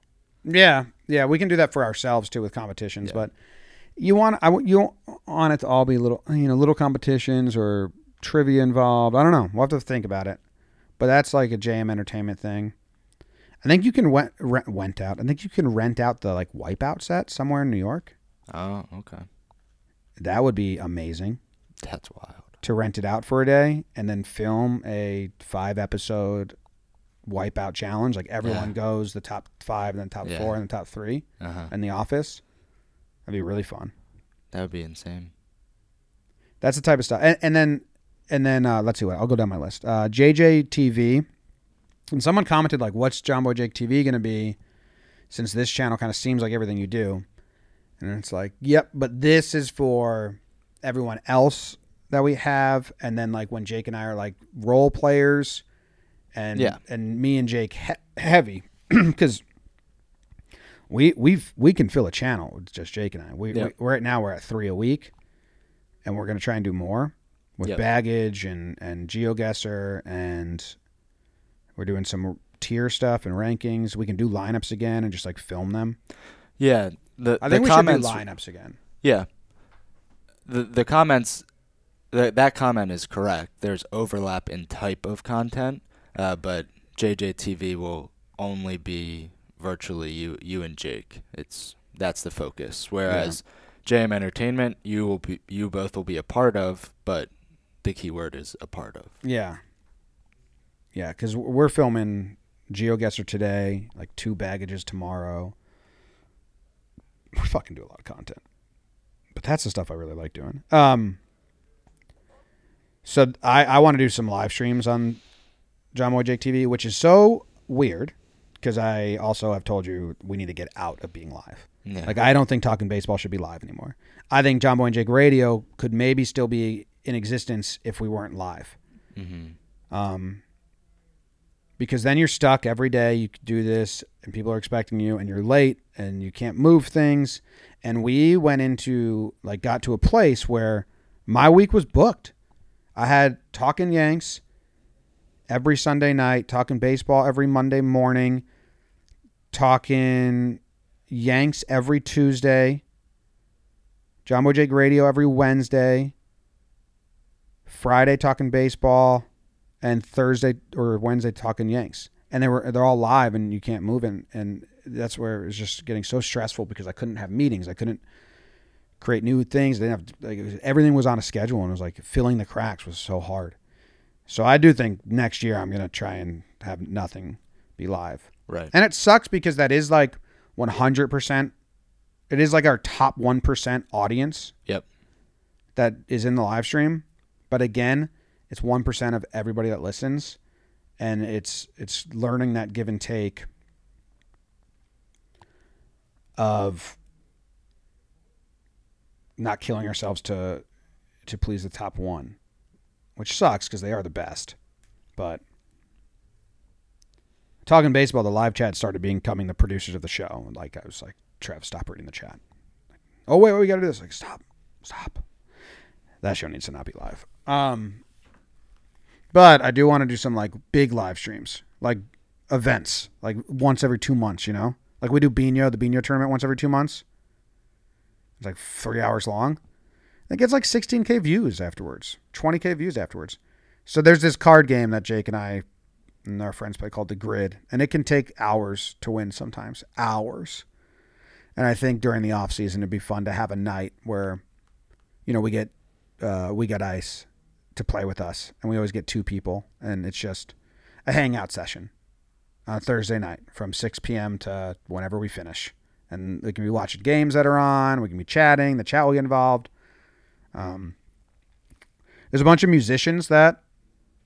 [SPEAKER 1] Yeah, yeah, we can do that for ourselves too with competitions,
[SPEAKER 3] Yeah.
[SPEAKER 1] but you want I want- you want it to all be little you know little competitions or trivia involved. I don't know. We'll have to think about it. But that's like a JM Entertainment thing. I think you can rent, rent went out. I think you can rent out the like Wipeout set somewhere in New York.
[SPEAKER 3] Oh, okay.
[SPEAKER 1] That would be amazing
[SPEAKER 3] That's wild.
[SPEAKER 1] to rent it out for a day and then film a five episode Wipeout challenge. Like everyone
[SPEAKER 3] Yeah.
[SPEAKER 1] goes the top five, and then top
[SPEAKER 3] Yeah.
[SPEAKER 1] four, and then top three
[SPEAKER 3] Uh huh.
[SPEAKER 1] in the office. That'd be really fun.
[SPEAKER 3] That would be insane.
[SPEAKER 1] That's the type of stuff. And, and then, and then uh, let's see what I'll go down my list. Uh, JJTV, and someone commented like, "What's Jomboy Jake TV going to be?" Since this channel kind of seems like everything you do, and it's like, "Yep," but this is for everyone else that we have, and then like when Jake and I are like role players, and
[SPEAKER 3] Yeah.
[SPEAKER 1] and me and Jake he- heavy because. We we've we can fill a channel with just Jake and I. We,
[SPEAKER 3] Yep.
[SPEAKER 1] we right now we're at three a week, and we're gonna try and do more with
[SPEAKER 3] Yep.
[SPEAKER 1] baggage and and GeoGuessr and we're doing some tier stuff and rankings. We can do lineups again and just like film them.
[SPEAKER 3] Yeah. The
[SPEAKER 1] I
[SPEAKER 3] the
[SPEAKER 1] think we
[SPEAKER 3] comments,
[SPEAKER 1] should do lineups again.
[SPEAKER 3] Yeah. The the comments the, that comment is correct. There's overlap in type of content, uh, but JJTV will only be virtually you you and Jake. It's that's the focus. Whereas JM Entertainment, you will be you both will be a part of, but the keyword is a part of.
[SPEAKER 1] Yeah, yeah, because we're filming GeoGuessr today, like two baggages tomorrow. We're fucking do a lot of content, but that's the stuff I really like doing. Um, so I I want to do some live streams on Jomboy Jake TV, which is so weird because I also have told you we need to get out of being live.
[SPEAKER 3] Yeah.
[SPEAKER 1] Like I don't think talking baseball should be live anymore. I think Jomboy and Jake Radio could maybe still be in existence if we weren't live.
[SPEAKER 3] hmm
[SPEAKER 1] Um, because then you're stuck every day. You do this, and people are expecting you, and you're late, and you can't move things. And we went into like got to a place where my week was booked. I had talking Yanks every Sunday night, talking baseball every Monday morning, talking Yanks every Tuesday, Boy Jake Radio every Wednesday, Friday talking baseball, and Thursday or Wednesday talking Yanks. And they were they're all live and you can't move and and that's where it was just getting so stressful because I couldn't have meetings. I couldn't create new things. They didn't have like, everything was on a schedule and it was like filling the cracks was so hard. So I do think next year I'm gonna try and have nothing be live.
[SPEAKER 3] Right.
[SPEAKER 1] And it sucks because that is like 100%. It is like our top 1% audience
[SPEAKER 3] Yep.
[SPEAKER 1] that is in the live stream. But again, it's 1% of everybody that listens. And it's it's learning that give and take of not killing ourselves to to please the top one, which sucks because they are the best. But talking baseball, the live chat started becoming the producers of the show. Like I was like, Trev, stop reading the chat. oh wait, wait, we got to do this. Like stop, stop. That show needs to not be live. Um, but I do want to do some like big live streams, like events, like once every two months. You know, like we do Bino, the Bino tournament once every two months. It's like three hours long. It gets like 16k views afterwards, 20k views afterwards. So there's this card game that Jake and I and our friends play called the Grid, and it can take hours to win sometimes, hours. And I think during the off season it'd be fun to have a night where, you know, we get uh, we got ice to play with us, and we always get two people, and it's just a hangout session on Thursday night from 6 p.m. to whenever we finish. And we can be watching games that are on. We can be chatting. The chat will get involved. Um, there's a bunch of musicians that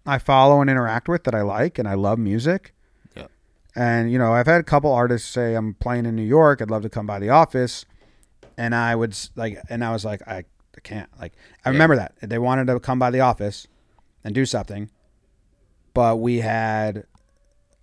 [SPEAKER 1] I follow and interact with that I like, and I love music.
[SPEAKER 3] Yep.
[SPEAKER 1] And you know, I've had a couple artists say I'm playing in New York. I'd love to come by the office, and I would like, and I was like, I, I can't. Like, I
[SPEAKER 3] Yeah.
[SPEAKER 1] remember that they wanted to come by the office and do something, but we had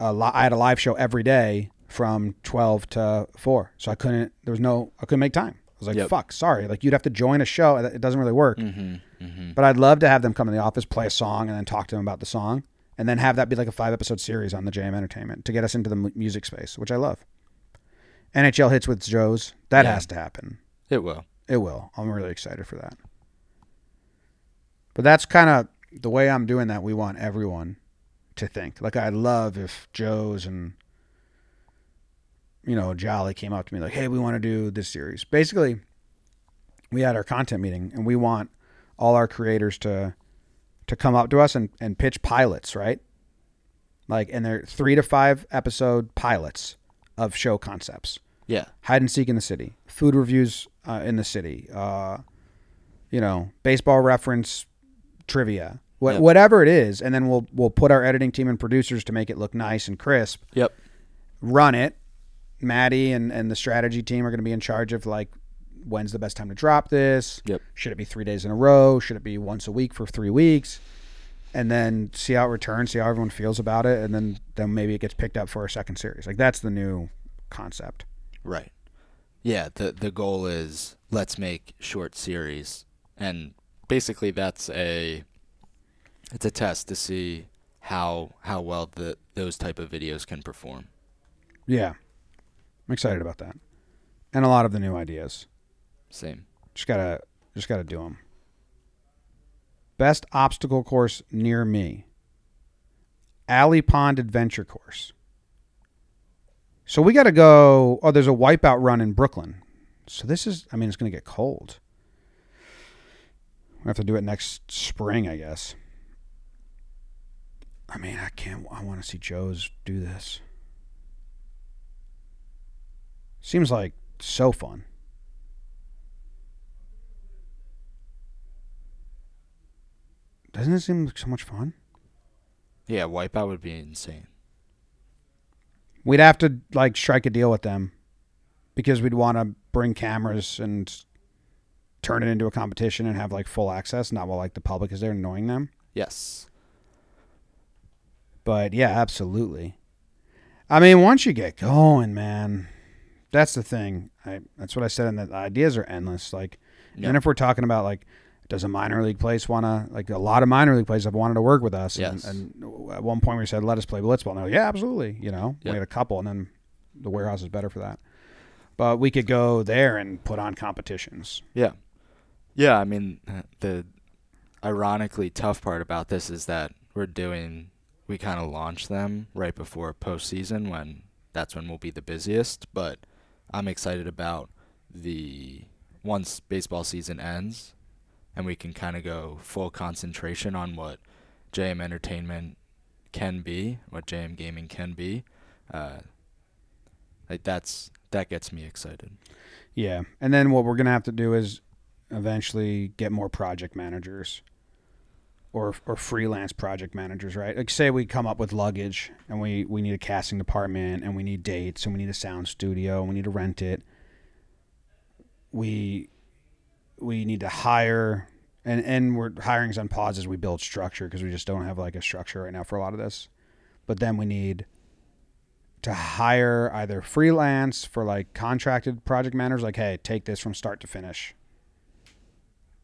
[SPEAKER 1] a li- I had a live show every day from twelve to four, so I couldn't. There was no. I couldn't make time. I was like,
[SPEAKER 3] Yep.
[SPEAKER 1] fuck, sorry. Like, you'd have to join a show. It doesn't really work.
[SPEAKER 3] Mm-hmm. Mm-hmm.
[SPEAKER 1] But I'd love to have them come in the office, play a song, and then talk to them about the song, and then have that be like a five episode series on the JM Entertainment to get us into the mu- music space, which I love. NHL hits with Joe's. That
[SPEAKER 3] Yeah.
[SPEAKER 1] has to happen.
[SPEAKER 3] It will.
[SPEAKER 1] It will. I'm really excited for that. But that's kind of the way I'm doing that. We want everyone to think. Like, I'd love if Joe's and, you know, Jolly came up to me like, hey, we want to do this series. Basically, we had our content meeting and we want all our creators to to come up to us and, and pitch pilots, right? Like, and they're three to five episode pilots of show concepts
[SPEAKER 3] Yeah.
[SPEAKER 1] hide and seek in the city, food reviews uh, in the city, uh, you know, baseball reference trivia, what,
[SPEAKER 3] Yep.
[SPEAKER 1] whatever it is, and then we'll we'll put our editing team and producers to make it look nice and crisp.
[SPEAKER 3] Yep.
[SPEAKER 1] Run it. Matty and and the strategy team are going to be in charge of like when's the best time to drop this.
[SPEAKER 3] Yep.
[SPEAKER 1] Should it be three days in a row? Should it be once a week for three weeks? And then see how it returns, see how everyone feels about it, and then then maybe it gets picked up for a second series. Like that's the new concept.
[SPEAKER 3] Right. Yeah, the the goal is let's make short series and basically that's a it's a test to see how how well the those type of videos can perform.
[SPEAKER 1] Yeah. I'm excited about that. And a lot of the new ideas.
[SPEAKER 3] Same.
[SPEAKER 1] Just got to just got to do them. Best obstacle course near me. Alley Pond Adventure Course. So we got to go oh there's a wipeout run in Brooklyn. So this is I mean it's going to get cold. We have to do it next spring, I guess. I mean, I can't I want to see Joe's do this. Seems like so fun. Doesn't it seem like so much fun?
[SPEAKER 3] Yeah, wipeout would be insane.
[SPEAKER 1] We'd have to like strike a deal with them because we'd want to bring cameras and turn it into a competition and have like full access, not while like the public is there annoying them.
[SPEAKER 3] Yes.
[SPEAKER 1] But yeah, absolutely. I mean, once you get going, man, that's the thing. I, that's what I said. And the ideas are endless. Like,
[SPEAKER 3] Yeah.
[SPEAKER 1] and if we're talking about like, does a minor league place want to like a lot of minor league places have wanted to work with us?
[SPEAKER 3] Yes.
[SPEAKER 1] And, and at one point we said, let us play blitzball. No, yeah, absolutely. You know,
[SPEAKER 3] Yep.
[SPEAKER 1] we had a couple, and then the warehouse is better for that. But we could go there and put on competitions.
[SPEAKER 3] Yeah. Yeah, I mean, the ironically tough part about this is that we're doing, we kind of launch them right before postseason when that's when we'll be the busiest. But I'm excited about the once baseball season ends and we can kind of go full concentration on what JM Entertainment can be, what JM Gaming can be. Uh, like that's that gets me excited.
[SPEAKER 1] Yeah, and then what we're gonna have to do is eventually get more project managers, or or freelance project managers, right? Like, say we come up with luggage, and we we need a casting department, and we need dates, and we need a sound studio, and we need to rent it. We we need to hire, and and we're hiring's on pause as we build structure because we just don't have like a structure right now for a lot of this. But then we need to hire either freelance for like contracted project managers, like, hey, take this from start to finish,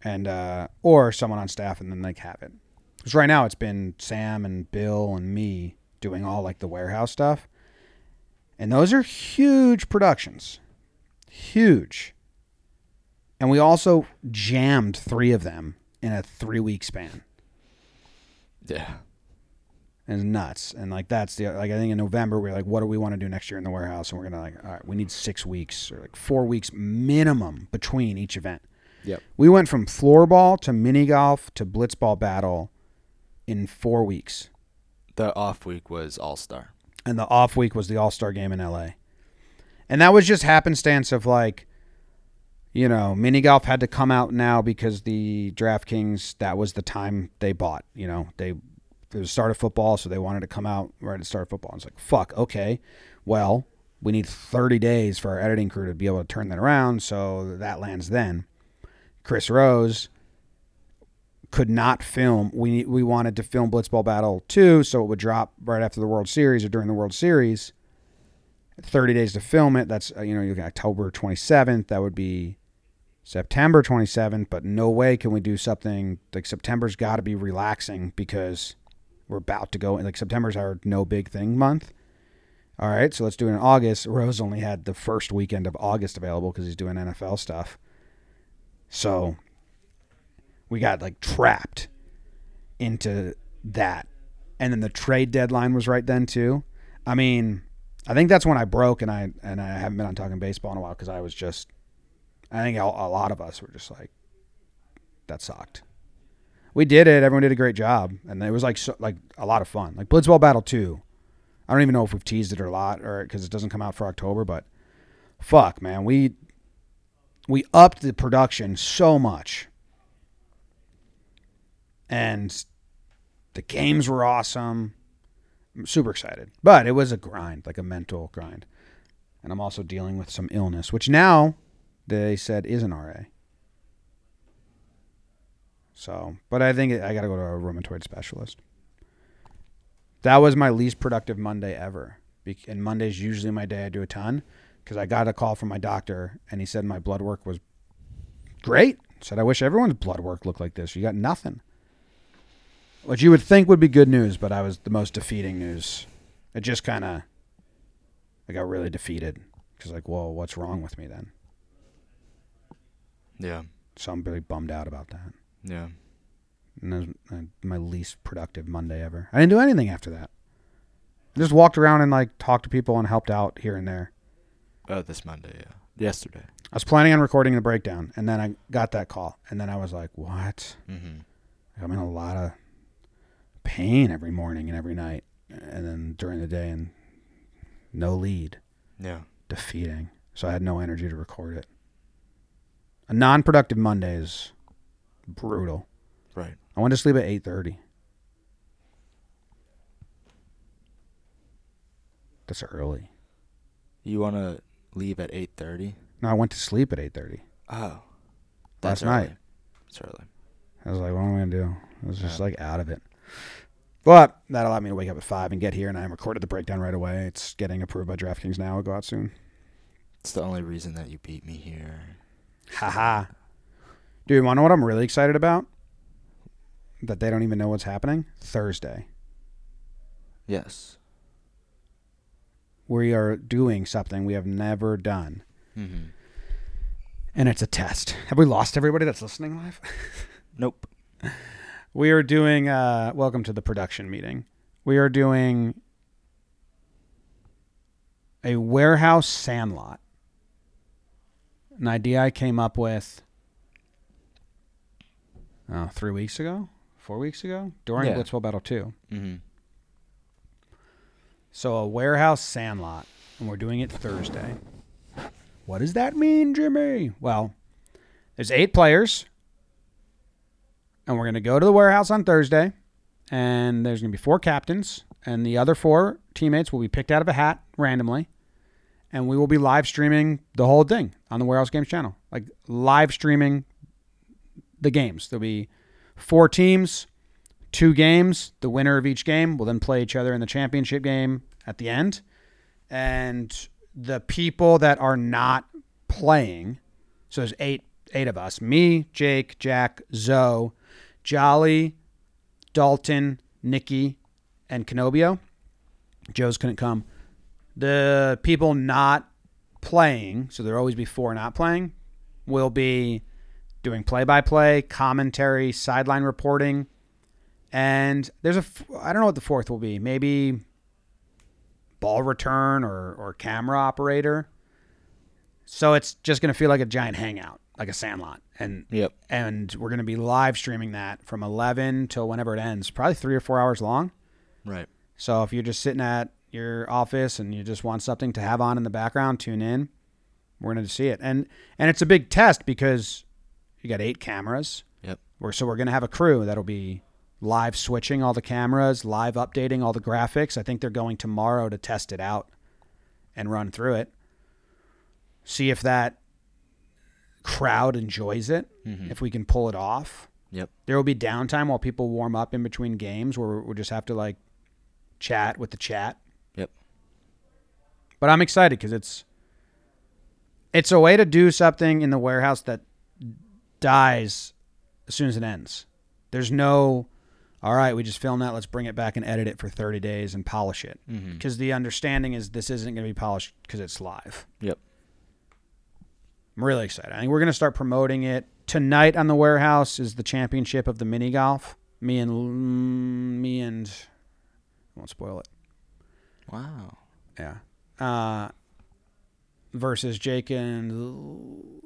[SPEAKER 1] and uh, or someone on staff, and then like have it. Because right now it's been Sam and Bill and me doing all like the warehouse stuff, and those are huge productions, huge. And we also jammed three of them in a three week span.
[SPEAKER 3] Yeah.
[SPEAKER 1] And nuts. And like that's the like I think in November we're like, what do we want to do next year in the warehouse? And we're gonna like, all right, we need six weeks or like four weeks minimum between each event.
[SPEAKER 3] Yep.
[SPEAKER 1] We went from floorball to mini golf to blitzball battle in four weeks.
[SPEAKER 3] The off week was All Star.
[SPEAKER 1] And the off week was the all star game in LA. And that was just happenstance of like, you know, mini golf had to come out now because the DraftKings that was the time they bought. You know, they it was the start of football, so they wanted to come out right at the start of football. And it's like, fuck, okay, well, we need 30 days for our editing crew to be able to turn that around, so that lands then. Chris Rose could not film. We we wanted to film Blitzball Battle 2, so it would drop right after the World Series or during the World Series. 30 days to film it. That's uh, you know, you October 27th. That would be September 27th, but no way can we do something like September's got to be relaxing because we're about to go in like September's our no big thing month. All right, so let's do it in August. Rose only had the first weekend of August available because he's doing NFL stuff. So we got like trapped into that. And then the trade deadline was right then too. I mean, I think that's when I broke and I and I haven't been on talking baseball in a while because I was just I think a, lot of us were just like that sucked. We did it. Everyone did a great job, and it was like so, like a lot of fun. Like Blitzball Battle Two. I don't even know if we've teased it or a lot, or because it doesn't come out for October. But fuck, man, we we upped the production so much, and the games were awesome. I'm super excited, but it was a grind, like a mental grind. And I'm also dealing with some illness, which now they said is an RA. So, but I think I got to go to a rheumatoid specialist. That was my least productive Monday ever. And Monday's usually my day I do a ton because I got a call from my doctor and he said my blood work was great. Said, I wish everyone's blood work looked like this. You got nothing. Which you would think would be good news, but I was the most defeating news. It just kind of, I got really defeated because, like, whoa, what's wrong with me then?
[SPEAKER 3] Yeah.
[SPEAKER 1] So I'm really bummed out about that.
[SPEAKER 3] Yeah.
[SPEAKER 1] And that was my least productive Monday ever. I didn't do anything after that. I just walked around and like talked to people and helped out here and there.
[SPEAKER 3] Oh, this Monday. Yeah. Yesterday.
[SPEAKER 1] I was planning on recording the breakdown, and then I got that call, and then I was like, "What?
[SPEAKER 3] Mm-hmm.
[SPEAKER 1] I'm in a lot of pain every morning and every night, and then during the day, and no lead,
[SPEAKER 3] Yeah.
[SPEAKER 1] defeating." So I had no energy to record it. A non-productive Monday is brutal.
[SPEAKER 3] Right.
[SPEAKER 1] I went to sleep at eight thirty. That's early.
[SPEAKER 3] You want to leave at 8:30?
[SPEAKER 1] No, I went to sleep at eight thirty.
[SPEAKER 3] Oh.
[SPEAKER 1] Last
[SPEAKER 3] early.
[SPEAKER 1] night.
[SPEAKER 3] It's early.
[SPEAKER 1] I was like, what am I gonna do? I was just
[SPEAKER 3] Yeah.
[SPEAKER 1] like out of it. But that allowed me to wake up at five and get here, and I recorded the breakdown right away. It's getting approved by DraftKings now. It'll go out soon.
[SPEAKER 3] It's the only reason that you beat me here.
[SPEAKER 1] Haha. Dude, you want to know what I'm really excited about? That they don't even know what's happening? Thursday.
[SPEAKER 3] Yes.
[SPEAKER 1] We are doing something we have never done.
[SPEAKER 3] Mm-hmm.
[SPEAKER 1] And it's a test. Have we lost everybody that's listening live?
[SPEAKER 3] Nope.
[SPEAKER 1] we are doing uh welcome to the production meeting. We are doing a warehouse sandlot. An idea I came up with three weeks ago, four weeks ago, during
[SPEAKER 3] Yeah.
[SPEAKER 1] Blitzball Battle 2.
[SPEAKER 3] Mm-hmm.
[SPEAKER 1] So a warehouse sandlot, and we're doing it Thursday. What does that mean, Jimmy? Well, there's eight players, and we're going to go to the warehouse on Thursday, and there's going to be four captains, and the other four teammates will be picked out of a hat randomly, and we will be live streaming the whole thing on the Warehouse Games channel, like live streaming the games. There'll be four teams, two games. The winner of each game will then play each other in the championship game at the end. And the people that are not playing, so there's eight eight of us. Me, Jake, Jack, Zoe, Jolly, Dalton, Nikki, and Canobio. Joe's couldn't come. The people not playing, so there'll always be four not playing, will be doing play by play, commentary, sideline reporting, and there's a f- I don't know what the fourth will be. Maybe ball return or or camera operator. So it's just going to feel like a giant hangout, like a sandlot. And
[SPEAKER 3] Yep.
[SPEAKER 1] and we're going to be live streaming that from 11 till whenever it ends, probably 3 or 4 hours long.
[SPEAKER 3] Right.
[SPEAKER 1] So if you're just sitting at your office and you just want something to have on in the background, tune in. We're going to see it. And and it's a big test because you got 8 cameras.
[SPEAKER 3] Yep.
[SPEAKER 1] We're, so we're going to have a crew that'll be live switching all the cameras, live updating all the graphics. I think they're going tomorrow to test it out and run through it. See if that crowd enjoys it,
[SPEAKER 3] Mhm.
[SPEAKER 1] if we can pull it off.
[SPEAKER 3] Yep.
[SPEAKER 1] There will be downtime while people warm up in between games where we'll just have to like chat with the chat.
[SPEAKER 3] Yep.
[SPEAKER 1] But I'm excited because it's it's a way to do something in the warehouse that dies as soon as it ends. There's no, all right, we just filmed that. Let's bring it back and edit it for 30 days and polish it.
[SPEAKER 3] Mm-hmm.
[SPEAKER 1] Because the understanding is this isn't going to be polished because it's live.
[SPEAKER 3] Yep.
[SPEAKER 1] I'm really excited. I think we're going to start promoting it tonight on the warehouse. Is the championship of the mini golf? Me and me and I won't spoil it.
[SPEAKER 3] Wow.
[SPEAKER 1] Yeah. Uh, versus Jake and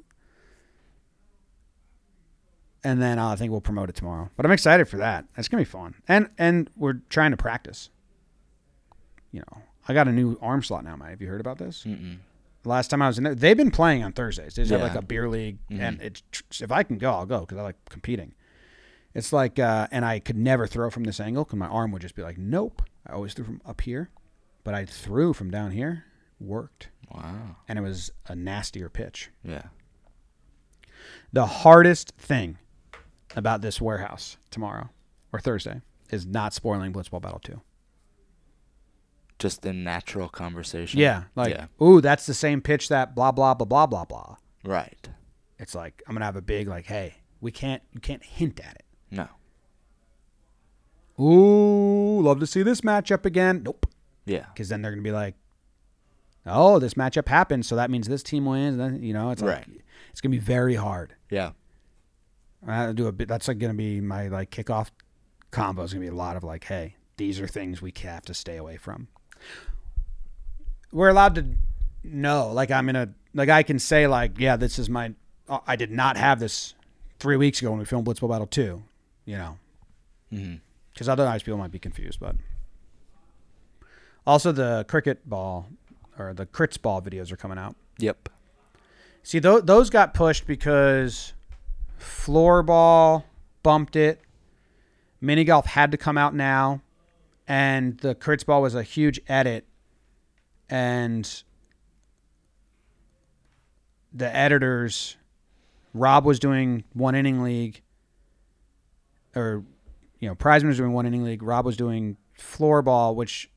[SPEAKER 1] and then uh, I think we'll promote it tomorrow. But I'm excited for that. It's gonna be fun. And and we're trying to practice. You know, I got a new arm slot now, Mate. Have you heard about this?
[SPEAKER 3] Mm-mm.
[SPEAKER 1] Last time I was in there, they've been playing on Thursdays. They just have like a beer league, and
[SPEAKER 3] Mhm.
[SPEAKER 1] it's if I can go, I'll go because I like competing. It's like, uh, and I could never throw from this angle because my arm would just be like, nope. I always threw from up here, but I threw from down here, worked,
[SPEAKER 3] Wow.
[SPEAKER 1] and it was a nastier pitch.
[SPEAKER 3] Yeah.
[SPEAKER 1] The hardest thing about this warehouse tomorrow or Thursday is not spoiling Blitzball Battle 2.
[SPEAKER 3] Just the natural conversation.
[SPEAKER 1] Yeah, like,
[SPEAKER 3] yeah.
[SPEAKER 1] ooh, that's the same pitch that blah blah blah blah blah blah.
[SPEAKER 3] Right.
[SPEAKER 1] It's like I'm gonna have a big like, hey, we can't, you can't hint at it.
[SPEAKER 3] No.
[SPEAKER 1] Ooh, love to see this matchup again. Nope.
[SPEAKER 3] Yeah.
[SPEAKER 1] Because then they're going to be like, oh, this matchup happened, so that means this team wins. And Then you know, it's like
[SPEAKER 3] Right.
[SPEAKER 1] it's going to be very hard.
[SPEAKER 3] Yeah.
[SPEAKER 1] I do a bit. That's like going to be my like kickoff combo. Is going to be a lot of like, hey, these are things we have to stay away from. We're allowed to know. Like I'm in a like I can say like, yeah, this is my. uh, I did not have this three weeks ago when we filmed Blitzball Battle Two. You know,
[SPEAKER 3] Mm-hmm.
[SPEAKER 1] because otherwise people might be confused. But also the cricket ball or the crits ball videos are coming out.
[SPEAKER 3] Yep.
[SPEAKER 1] See, th- those got pushed because floorball bumped it. Mini golf had to come out now, and the crits ball was a huge edit, and the editors, Rob was doing one inning league, or you know, Prizeman was doing one inning league. Rob was doing floor ball, which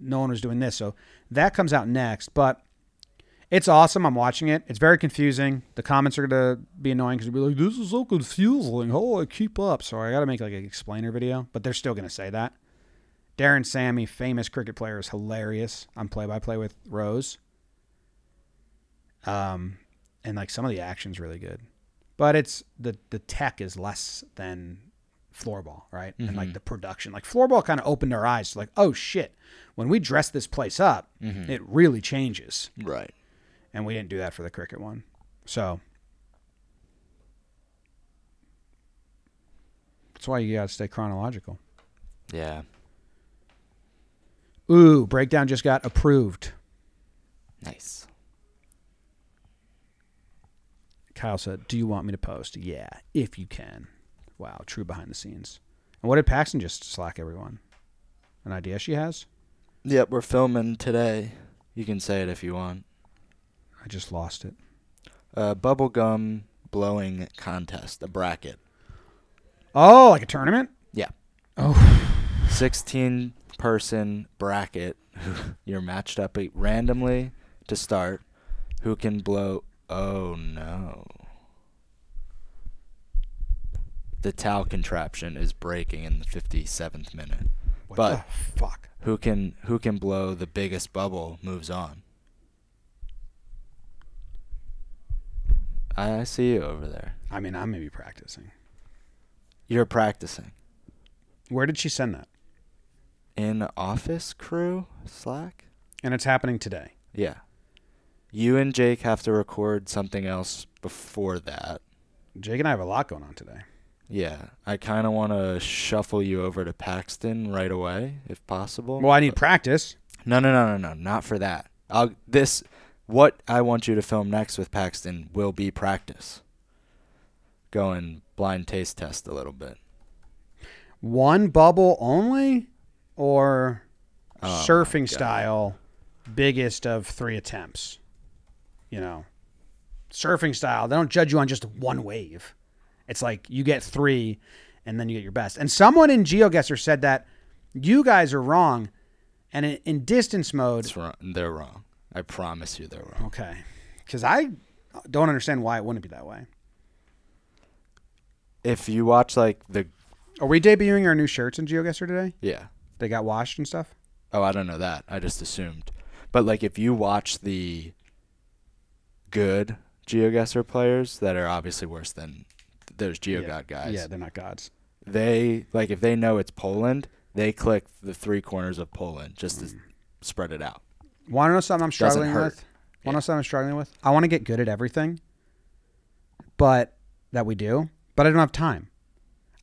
[SPEAKER 1] no one was doing this. So that comes out next. But it's awesome. I'm watching it. It's very confusing. The comments are going to be annoying because you'll be like, this is so confusing. How do I keep up? So I got to make like an explainer video, but they're still going to say that. Darren Sammy, famous cricket player, is hilarious on play by play with Rose. Um, and like some of the action's really good, but it's the the tech is less than floorball, right? And like the production, like floorball, kind of opened our eyes to like, oh shit, when we dress this place up, it really changes,
[SPEAKER 3] Right.
[SPEAKER 1] And we didn't do that for the cricket one, so. That's why you gotta stay chronological.
[SPEAKER 3] Yeah.
[SPEAKER 1] Ooh, breakdown just got approved.
[SPEAKER 3] Nice.
[SPEAKER 1] Kyle said, "Do you want me to post?" Yeah, if you can. Wow, true behind the scenes. And what did Paxton just slack everyone? An idea she has?
[SPEAKER 3] Yep, we're filming today. You can say it if you want.
[SPEAKER 1] I just lost it.
[SPEAKER 3] Uh, bubblegum blowing contest, a bracket.
[SPEAKER 1] Oh, like a tournament?
[SPEAKER 3] Yeah.
[SPEAKER 1] Oh,
[SPEAKER 3] 16 person bracket. You're matched up randomly to start. Who can blow? Oh no. The towel contraption is breaking in the 57th minute.
[SPEAKER 1] what
[SPEAKER 3] But-
[SPEAKER 1] the fuck?
[SPEAKER 3] Who can who can blow the biggest bubble moves on. I I see you over there.
[SPEAKER 1] I mean, I'm maybe practicing.
[SPEAKER 3] You're practicing
[SPEAKER 1] Where did she send that?
[SPEAKER 3] in office crew Slack.
[SPEAKER 1] And it's happening today.
[SPEAKER 3] Yeah. You and Jake have to record something else before that.
[SPEAKER 1] Jake and I have a lot going on today.
[SPEAKER 3] Yeah. I kind of want to shuffle you over to Paxton right away, if possible.
[SPEAKER 1] Well, I need practice.
[SPEAKER 3] No, no, no, no, no, not for that. I'll this what I want you to film next with Paxton will be practice. Go and blind taste test a little bit.
[SPEAKER 1] One bubble only, or
[SPEAKER 3] Oh,
[SPEAKER 1] surfing style, biggest of three attempts. You know, surfing style. They don't judge you on just one wave. It's like you get three, and then you get your best. And someone in GeoGuessr said that you guys are wrong, and in, in distance mode.
[SPEAKER 3] They're wrong. I promise you they're wrong.
[SPEAKER 1] okay, because I don't understand why it wouldn't be that way.
[SPEAKER 3] If you watch like the
[SPEAKER 1] Are we debuting our new shirts in GeoGuessr today?
[SPEAKER 3] yeah.
[SPEAKER 1] They got washed and stuff.
[SPEAKER 3] Oh, I don't know that. I just assumed. But like if you watch the good GeoGuessr players that are obviously worse than those GeoGod guys.
[SPEAKER 1] Yeah, they're not gods.
[SPEAKER 3] They like if they know it's Poland, they click the three corners of Poland just to mm. spread it out.
[SPEAKER 1] Want to know something I'm struggling with? Want to
[SPEAKER 3] Yeah.
[SPEAKER 1] know something I'm struggling with? I want to get good at everything, but that we do, but I don't have time.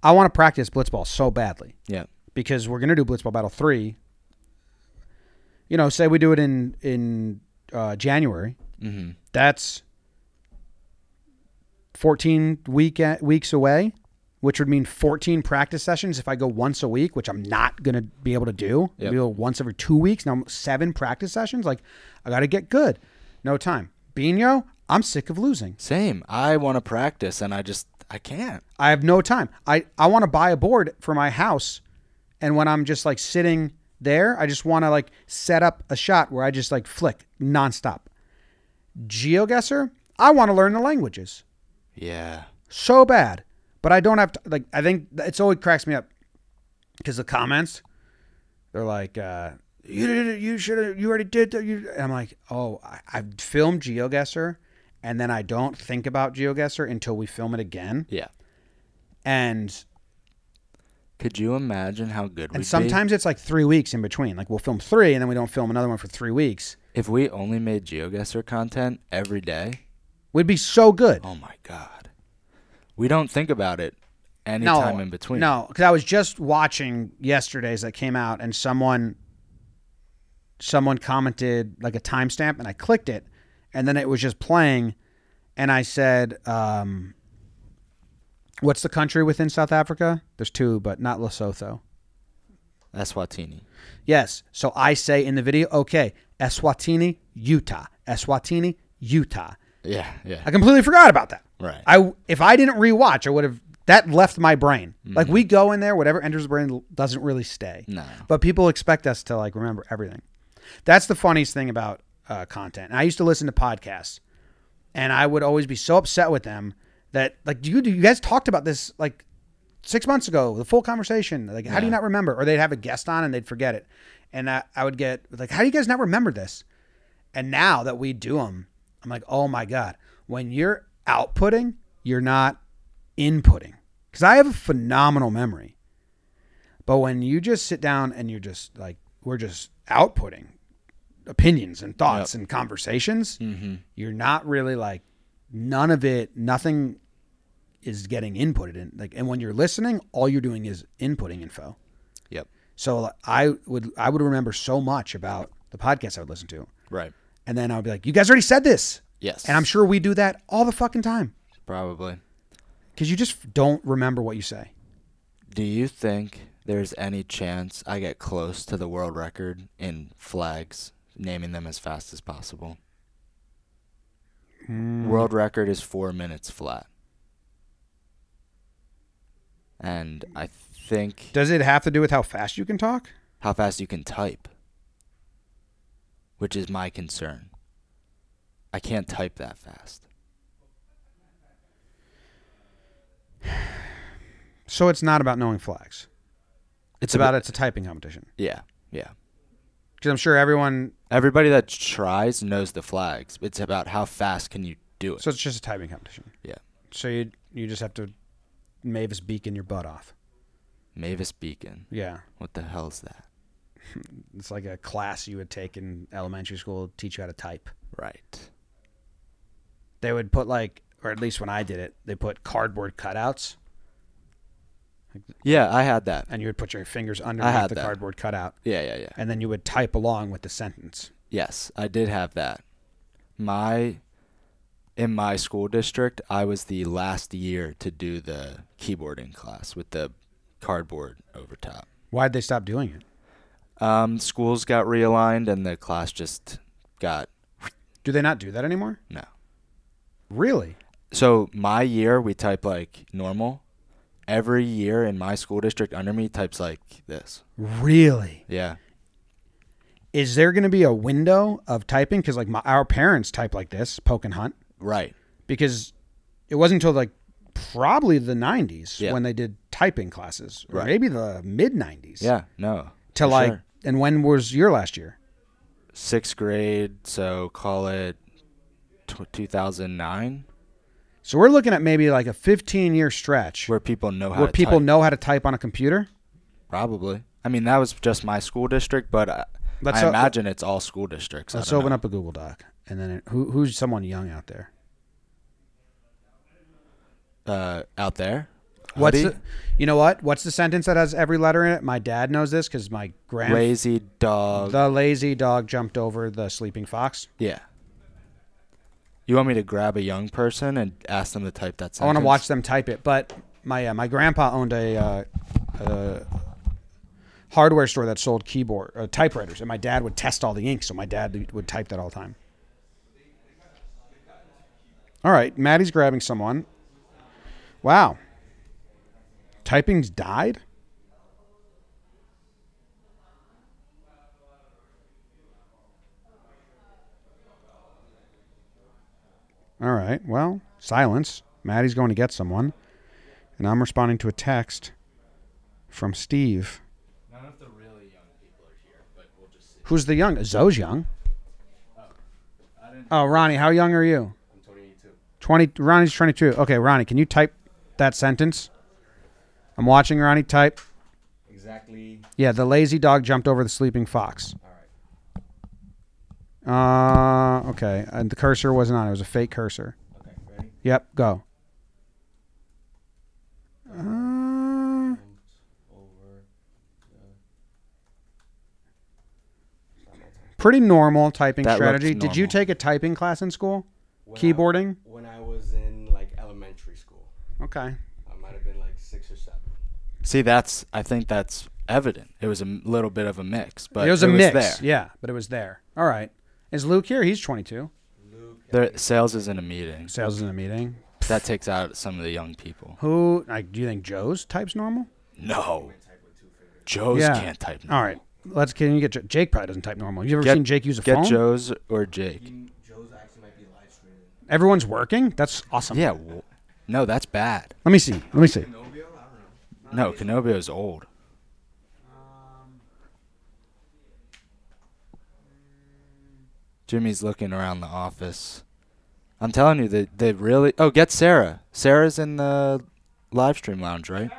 [SPEAKER 1] I want to practice blitzball so badly
[SPEAKER 3] Yeah.
[SPEAKER 1] because we're gonna do blitzball battle three. You know, say we do it in in uh, January.
[SPEAKER 3] Mm-hmm.
[SPEAKER 1] That's 14 week weeks away, which would mean 14 practice sessions if I go once a week, which I'm not going to be able to do.
[SPEAKER 3] Yep.
[SPEAKER 1] Maybe once every two weeks. Now, seven practice sessions. Like, I got to get good. No time. Bino, I'm sick of losing.
[SPEAKER 3] Same. I want to practice and I just I can't.
[SPEAKER 1] I have no time. I, I want to buy a board for my house. And when I'm just like sitting there, I just want to like set up a shot where I just like flick nonstop. GeoGuessr, I want to learn the languages.
[SPEAKER 3] Yeah.
[SPEAKER 1] so bad, but I don't have to. Like, I think it's always cracks me up because the comments, they're like, uh, "You did it. You should have. You already did that." You. And I'm like, "Oh, I, I've filmed GeoGuessr, and then I don't think about GeoGuessr until we film it again."
[SPEAKER 3] Yeah.
[SPEAKER 1] And
[SPEAKER 3] Could you imagine how good we'd
[SPEAKER 1] and
[SPEAKER 3] be
[SPEAKER 1] sometimes it's like three weeks in between. Like we'll film three, and then we don't film another one for three weeks.
[SPEAKER 3] if we only made GeoGuessr content every day?
[SPEAKER 1] We'd be so good.
[SPEAKER 3] Oh my god. We don't think about it anytime in between.
[SPEAKER 1] No, because I was just watching yesterday's that came out, and someone someone commented like a timestamp, and I clicked it, and then it was just playing, and I said, um, "What's the country within South Africa?" There's two, but not Lesotho.
[SPEAKER 3] Eswatini.
[SPEAKER 1] Yes. So I say in the video, okay, Eswatini, Utah. Eswatini, Utah.
[SPEAKER 3] Yeah, yeah.
[SPEAKER 1] I completely forgot about that.
[SPEAKER 3] Right.
[SPEAKER 1] I if I didn't rewatch, I would have That left my brain. Like we go in there, whatever enters the brain doesn't really stay.
[SPEAKER 3] No.
[SPEAKER 1] But people expect us to like remember everything. That's the funniest thing about uh, content. And I used to listen to podcasts, and I would always be so upset with them that like you you guys talked about this like six months ago, the full conversation. Like, how do you not remember? Or they'd have a guest on and they'd forget it, and I, I would get like, how do you guys not remember this? And now that we do them, I'm like, oh my god, when you're outputting, you're not inputting because I have a phenomenal memory. But when you just sit down and you're just like, we're just outputting opinions and thoughts and conversations,
[SPEAKER 3] Mm-hmm.
[SPEAKER 1] you're not really like, none of it, nothing is getting inputted in. Like, and when you're listening, all you're doing is inputting info.
[SPEAKER 3] Yep.
[SPEAKER 1] So I would, I would remember so much about the podcast I would listen to.
[SPEAKER 3] Right.
[SPEAKER 1] And then I would be like, you guys already said this.
[SPEAKER 3] Yes.
[SPEAKER 1] And I'm sure we do that all the fucking time
[SPEAKER 3] probably.
[SPEAKER 1] because you just don't remember what you say.
[SPEAKER 3] Do you think there's any chance I get close to the world record in flags, naming them as fast as possible? Hmm. World record is four minutes flat. And I think
[SPEAKER 1] Does it have to do with how fast you can talk?
[SPEAKER 3] how fast you can type, which is my concern. I can't type that fast.
[SPEAKER 1] So it's not about knowing flags. It's
[SPEAKER 3] a
[SPEAKER 1] about
[SPEAKER 3] bit-
[SPEAKER 1] it's a typing competition.
[SPEAKER 3] Yeah, yeah.
[SPEAKER 1] Because I'm sure everyone.
[SPEAKER 3] Everybody that tries knows the flags. It's about how fast can you do it.
[SPEAKER 1] So it's just a typing competition.
[SPEAKER 3] Yeah.
[SPEAKER 1] So you you just have to Mavis beacon your butt off.
[SPEAKER 3] Mavis Beacon.
[SPEAKER 1] Yeah.
[SPEAKER 3] What the hell is that?
[SPEAKER 1] It's like a class you would take in elementary school, teach you how to type.
[SPEAKER 3] Right.
[SPEAKER 1] They would put like, or at least when I did it, they put cardboard cutouts,
[SPEAKER 3] Yeah, I had that.
[SPEAKER 1] and you would put your fingers underneath the
[SPEAKER 3] that.
[SPEAKER 1] cardboard cutout,
[SPEAKER 3] Yeah, yeah, yeah.
[SPEAKER 1] and then you would type along with the sentence.
[SPEAKER 3] Yes, I did have that. My in my school district, I was the last year to do the keyboarding class with the cardboard over top.
[SPEAKER 1] Why'd they stop doing it?
[SPEAKER 3] Um, schools got realigned and the class just got
[SPEAKER 1] Do they not do that anymore?
[SPEAKER 3] no.
[SPEAKER 1] Really?
[SPEAKER 3] So my year we type like normal. Every year in my school district under me types like this.
[SPEAKER 1] Really?
[SPEAKER 3] Yeah.
[SPEAKER 1] Is there going to be a window of typing? Because like my, our parents type like this, poke and hunt,
[SPEAKER 3] Right.
[SPEAKER 1] because it wasn't until like probably the 90s
[SPEAKER 3] Yeah.
[SPEAKER 1] when they did typing classes, or
[SPEAKER 3] Right.
[SPEAKER 1] maybe the mid 90s.
[SPEAKER 3] Yeah, no.
[SPEAKER 1] To like,
[SPEAKER 3] sure.
[SPEAKER 1] and when was your last year?
[SPEAKER 3] sixth grade, so call it tw 2009,
[SPEAKER 1] So we're looking at maybe like a 15 year stretch
[SPEAKER 3] where people know how
[SPEAKER 1] where
[SPEAKER 3] to
[SPEAKER 1] people
[SPEAKER 3] type.
[SPEAKER 1] know how to type on a computer.
[SPEAKER 3] Probably. I mean, that was just my school district, but I,
[SPEAKER 1] Let's
[SPEAKER 3] I
[SPEAKER 1] o-
[SPEAKER 3] imagine it's all school districts.
[SPEAKER 1] Let's open
[SPEAKER 3] know.
[SPEAKER 1] up a Google Doc, and then it, who, who's someone young out there?
[SPEAKER 3] uh, out there.
[SPEAKER 1] What's the, you know what? What's the sentence that has every letter in it? My dad knows this because my grand
[SPEAKER 3] lazy dog?
[SPEAKER 1] the lazy dog jumped over the sleeping fox.
[SPEAKER 3] yeah. You want me to grab a young person and ask them to type that sentence?
[SPEAKER 1] I want to watch them type it, but my uh, my grandpa owned a, uh, a hardware store that sold keyboard uh, typewriters, and my dad would test all the ink, so my dad would type that all the time. All right, Matty's grabbing someone. Wow, typing's died. All right. Well, silence. Matty's going to get someone. And I'm responding to a text from Steve.
[SPEAKER 3] None of the really young people are here, but we'll just see.
[SPEAKER 1] Who's the young? Zoe's young. Oh, oh Ronnie, how young are you? I'm 22. 20. Ronnie's 22. Okay, Ronnie, can you type that sentence? I'm watching Ronnie type.
[SPEAKER 4] Exactly.
[SPEAKER 1] Yeah, the lazy dog jumped over the sleeping fox. All right. Uh, okay. And the cursor wasn't on. It was a fake cursor.
[SPEAKER 4] Okay, ready?
[SPEAKER 1] Yep, go. Uh, pretty normal typing
[SPEAKER 3] That
[SPEAKER 1] strategy.
[SPEAKER 3] looked
[SPEAKER 1] Did you
[SPEAKER 3] normal.
[SPEAKER 1] take a typing class in school?
[SPEAKER 4] When
[SPEAKER 1] Keyboarding?
[SPEAKER 4] I, when I was in like elementary school,
[SPEAKER 1] Okay.
[SPEAKER 4] I might have been like six or seven.
[SPEAKER 3] See, that's. I think that's evident. It was a m- little bit of a mix, but
[SPEAKER 1] it was a mix.
[SPEAKER 3] there.
[SPEAKER 1] Yeah, but it was there. All right. Is Luke here? He's 22.
[SPEAKER 4] Luke.
[SPEAKER 3] There, sales is in a meeting.
[SPEAKER 1] Sales is in a meeting.
[SPEAKER 3] That takes out some of the young people.
[SPEAKER 1] Who? Like, do you think Joe's types normal?
[SPEAKER 3] No. Joe's
[SPEAKER 1] Yeah.
[SPEAKER 3] can't type. Normal.
[SPEAKER 1] All right. Let's. Can you get Jo- Jake? Probably doesn't type normal. You ever
[SPEAKER 3] Get-
[SPEAKER 1] seen Jake use a
[SPEAKER 3] Get
[SPEAKER 1] phone?
[SPEAKER 3] Joe's or Jake.
[SPEAKER 4] Joe's actually might be live streaming.
[SPEAKER 1] Everyone's working. That's awesome.
[SPEAKER 3] Yeah. w- No, that's bad.
[SPEAKER 1] Let me see. Let me see.
[SPEAKER 4] Novio? I don't know.
[SPEAKER 3] No, Canobio's old. Jimmy's looking around the office. I'm telling you, they they really. Oh, get Sarah. Sarah's in the live stream lounge, right?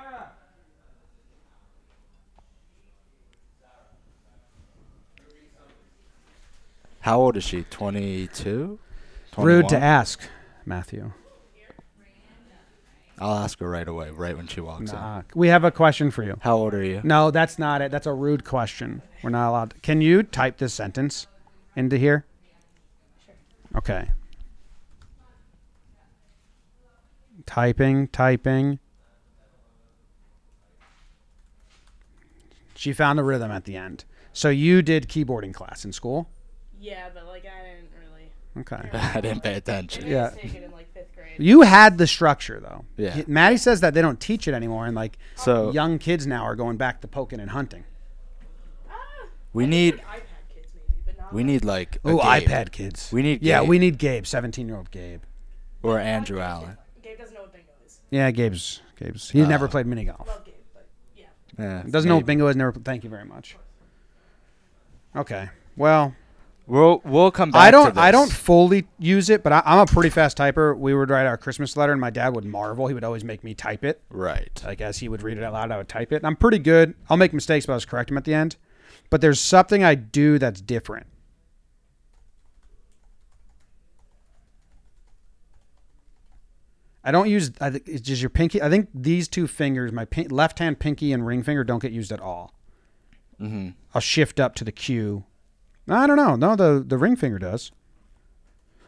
[SPEAKER 3] How old is she? 22?
[SPEAKER 1] Rude to ask, Matthew.
[SPEAKER 3] I'll ask her right away, right when she walks in.
[SPEAKER 1] We have a question for you.
[SPEAKER 3] How old are you?
[SPEAKER 1] No, that's not it. That's a rude question. We're not allowed. To. Can you type this sentence into here? Okay. Typing, typing. She found the rhythm at the end. So you did keyboarding class in school?
[SPEAKER 5] Yeah, but like I didn't really.
[SPEAKER 1] Okay.
[SPEAKER 3] I didn't pay attention.
[SPEAKER 1] Yeah.
[SPEAKER 5] Take it in like fifth grade.
[SPEAKER 1] You had the structure though.
[SPEAKER 3] Yeah.
[SPEAKER 1] Matty says that they don't teach it anymore and like
[SPEAKER 3] So
[SPEAKER 1] young kids now are going back to poking and hunting.
[SPEAKER 5] Ah,
[SPEAKER 3] we
[SPEAKER 5] I
[SPEAKER 3] need we need like a
[SPEAKER 1] Oh,
[SPEAKER 3] Gabe
[SPEAKER 1] iPad kids.
[SPEAKER 3] We need
[SPEAKER 1] Yeah,
[SPEAKER 3] Gabe.
[SPEAKER 1] we need Gabe, 17-year-old Gabe.
[SPEAKER 3] or Andrew Allen.
[SPEAKER 5] Gabe doesn't know what bingo is.
[SPEAKER 1] Yeah, Gabe's Gabe's. He's never
[SPEAKER 3] Uh,
[SPEAKER 1] played mini golf.
[SPEAKER 5] Love Gabe, but yeah.
[SPEAKER 3] Yeah,
[SPEAKER 1] Doesn't know what
[SPEAKER 3] maybe.
[SPEAKER 1] bingo is. Never. Thank you very much. Okay. Well,
[SPEAKER 3] We'll we'll come back.
[SPEAKER 1] I
[SPEAKER 3] to
[SPEAKER 1] don't. I
[SPEAKER 3] this.
[SPEAKER 1] don't fully use it, but I, I'm a pretty fast typer. We would write our Christmas letter, and my dad would marvel. He would always make me type it.
[SPEAKER 3] Right.
[SPEAKER 1] Like as he would read it out loud, I would type it. And I'm pretty good. I'll make mistakes, but I was correct them at the end. But there's something I do that's different. I don't use. I think it's just your pinky. I think these two fingers, my pin, left hand pinky and ring finger, don't get used at all.
[SPEAKER 3] hmm
[SPEAKER 1] I'll shift up to the Q. I don't know. No, the the ring finger does.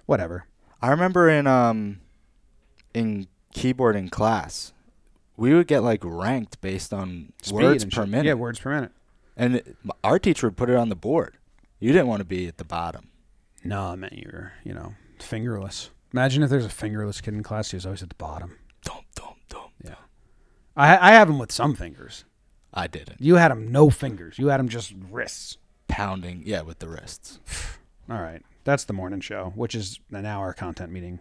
[SPEAKER 1] Whatever.
[SPEAKER 3] I remember in um in keyboarding class, we would get like ranked based on
[SPEAKER 1] Speed
[SPEAKER 3] words per
[SPEAKER 1] shit.
[SPEAKER 3] minute.
[SPEAKER 1] Yeah, words per minute.
[SPEAKER 3] and it- our teacher would put it on the board. You didn't want to be at the bottom.
[SPEAKER 1] No, I meant you're, you know, fingerless. Imagine if there's a fingerless kid in class who's always at the bottom.
[SPEAKER 3] Dum dum dum.
[SPEAKER 1] Yeah. I I have him with some fingers.
[SPEAKER 3] I didn't.
[SPEAKER 1] You had him no fingers. You had him just wrists.
[SPEAKER 3] Pounding, yeah, with the wrists.
[SPEAKER 1] All right. That's the morning show, which is an hour content meeting.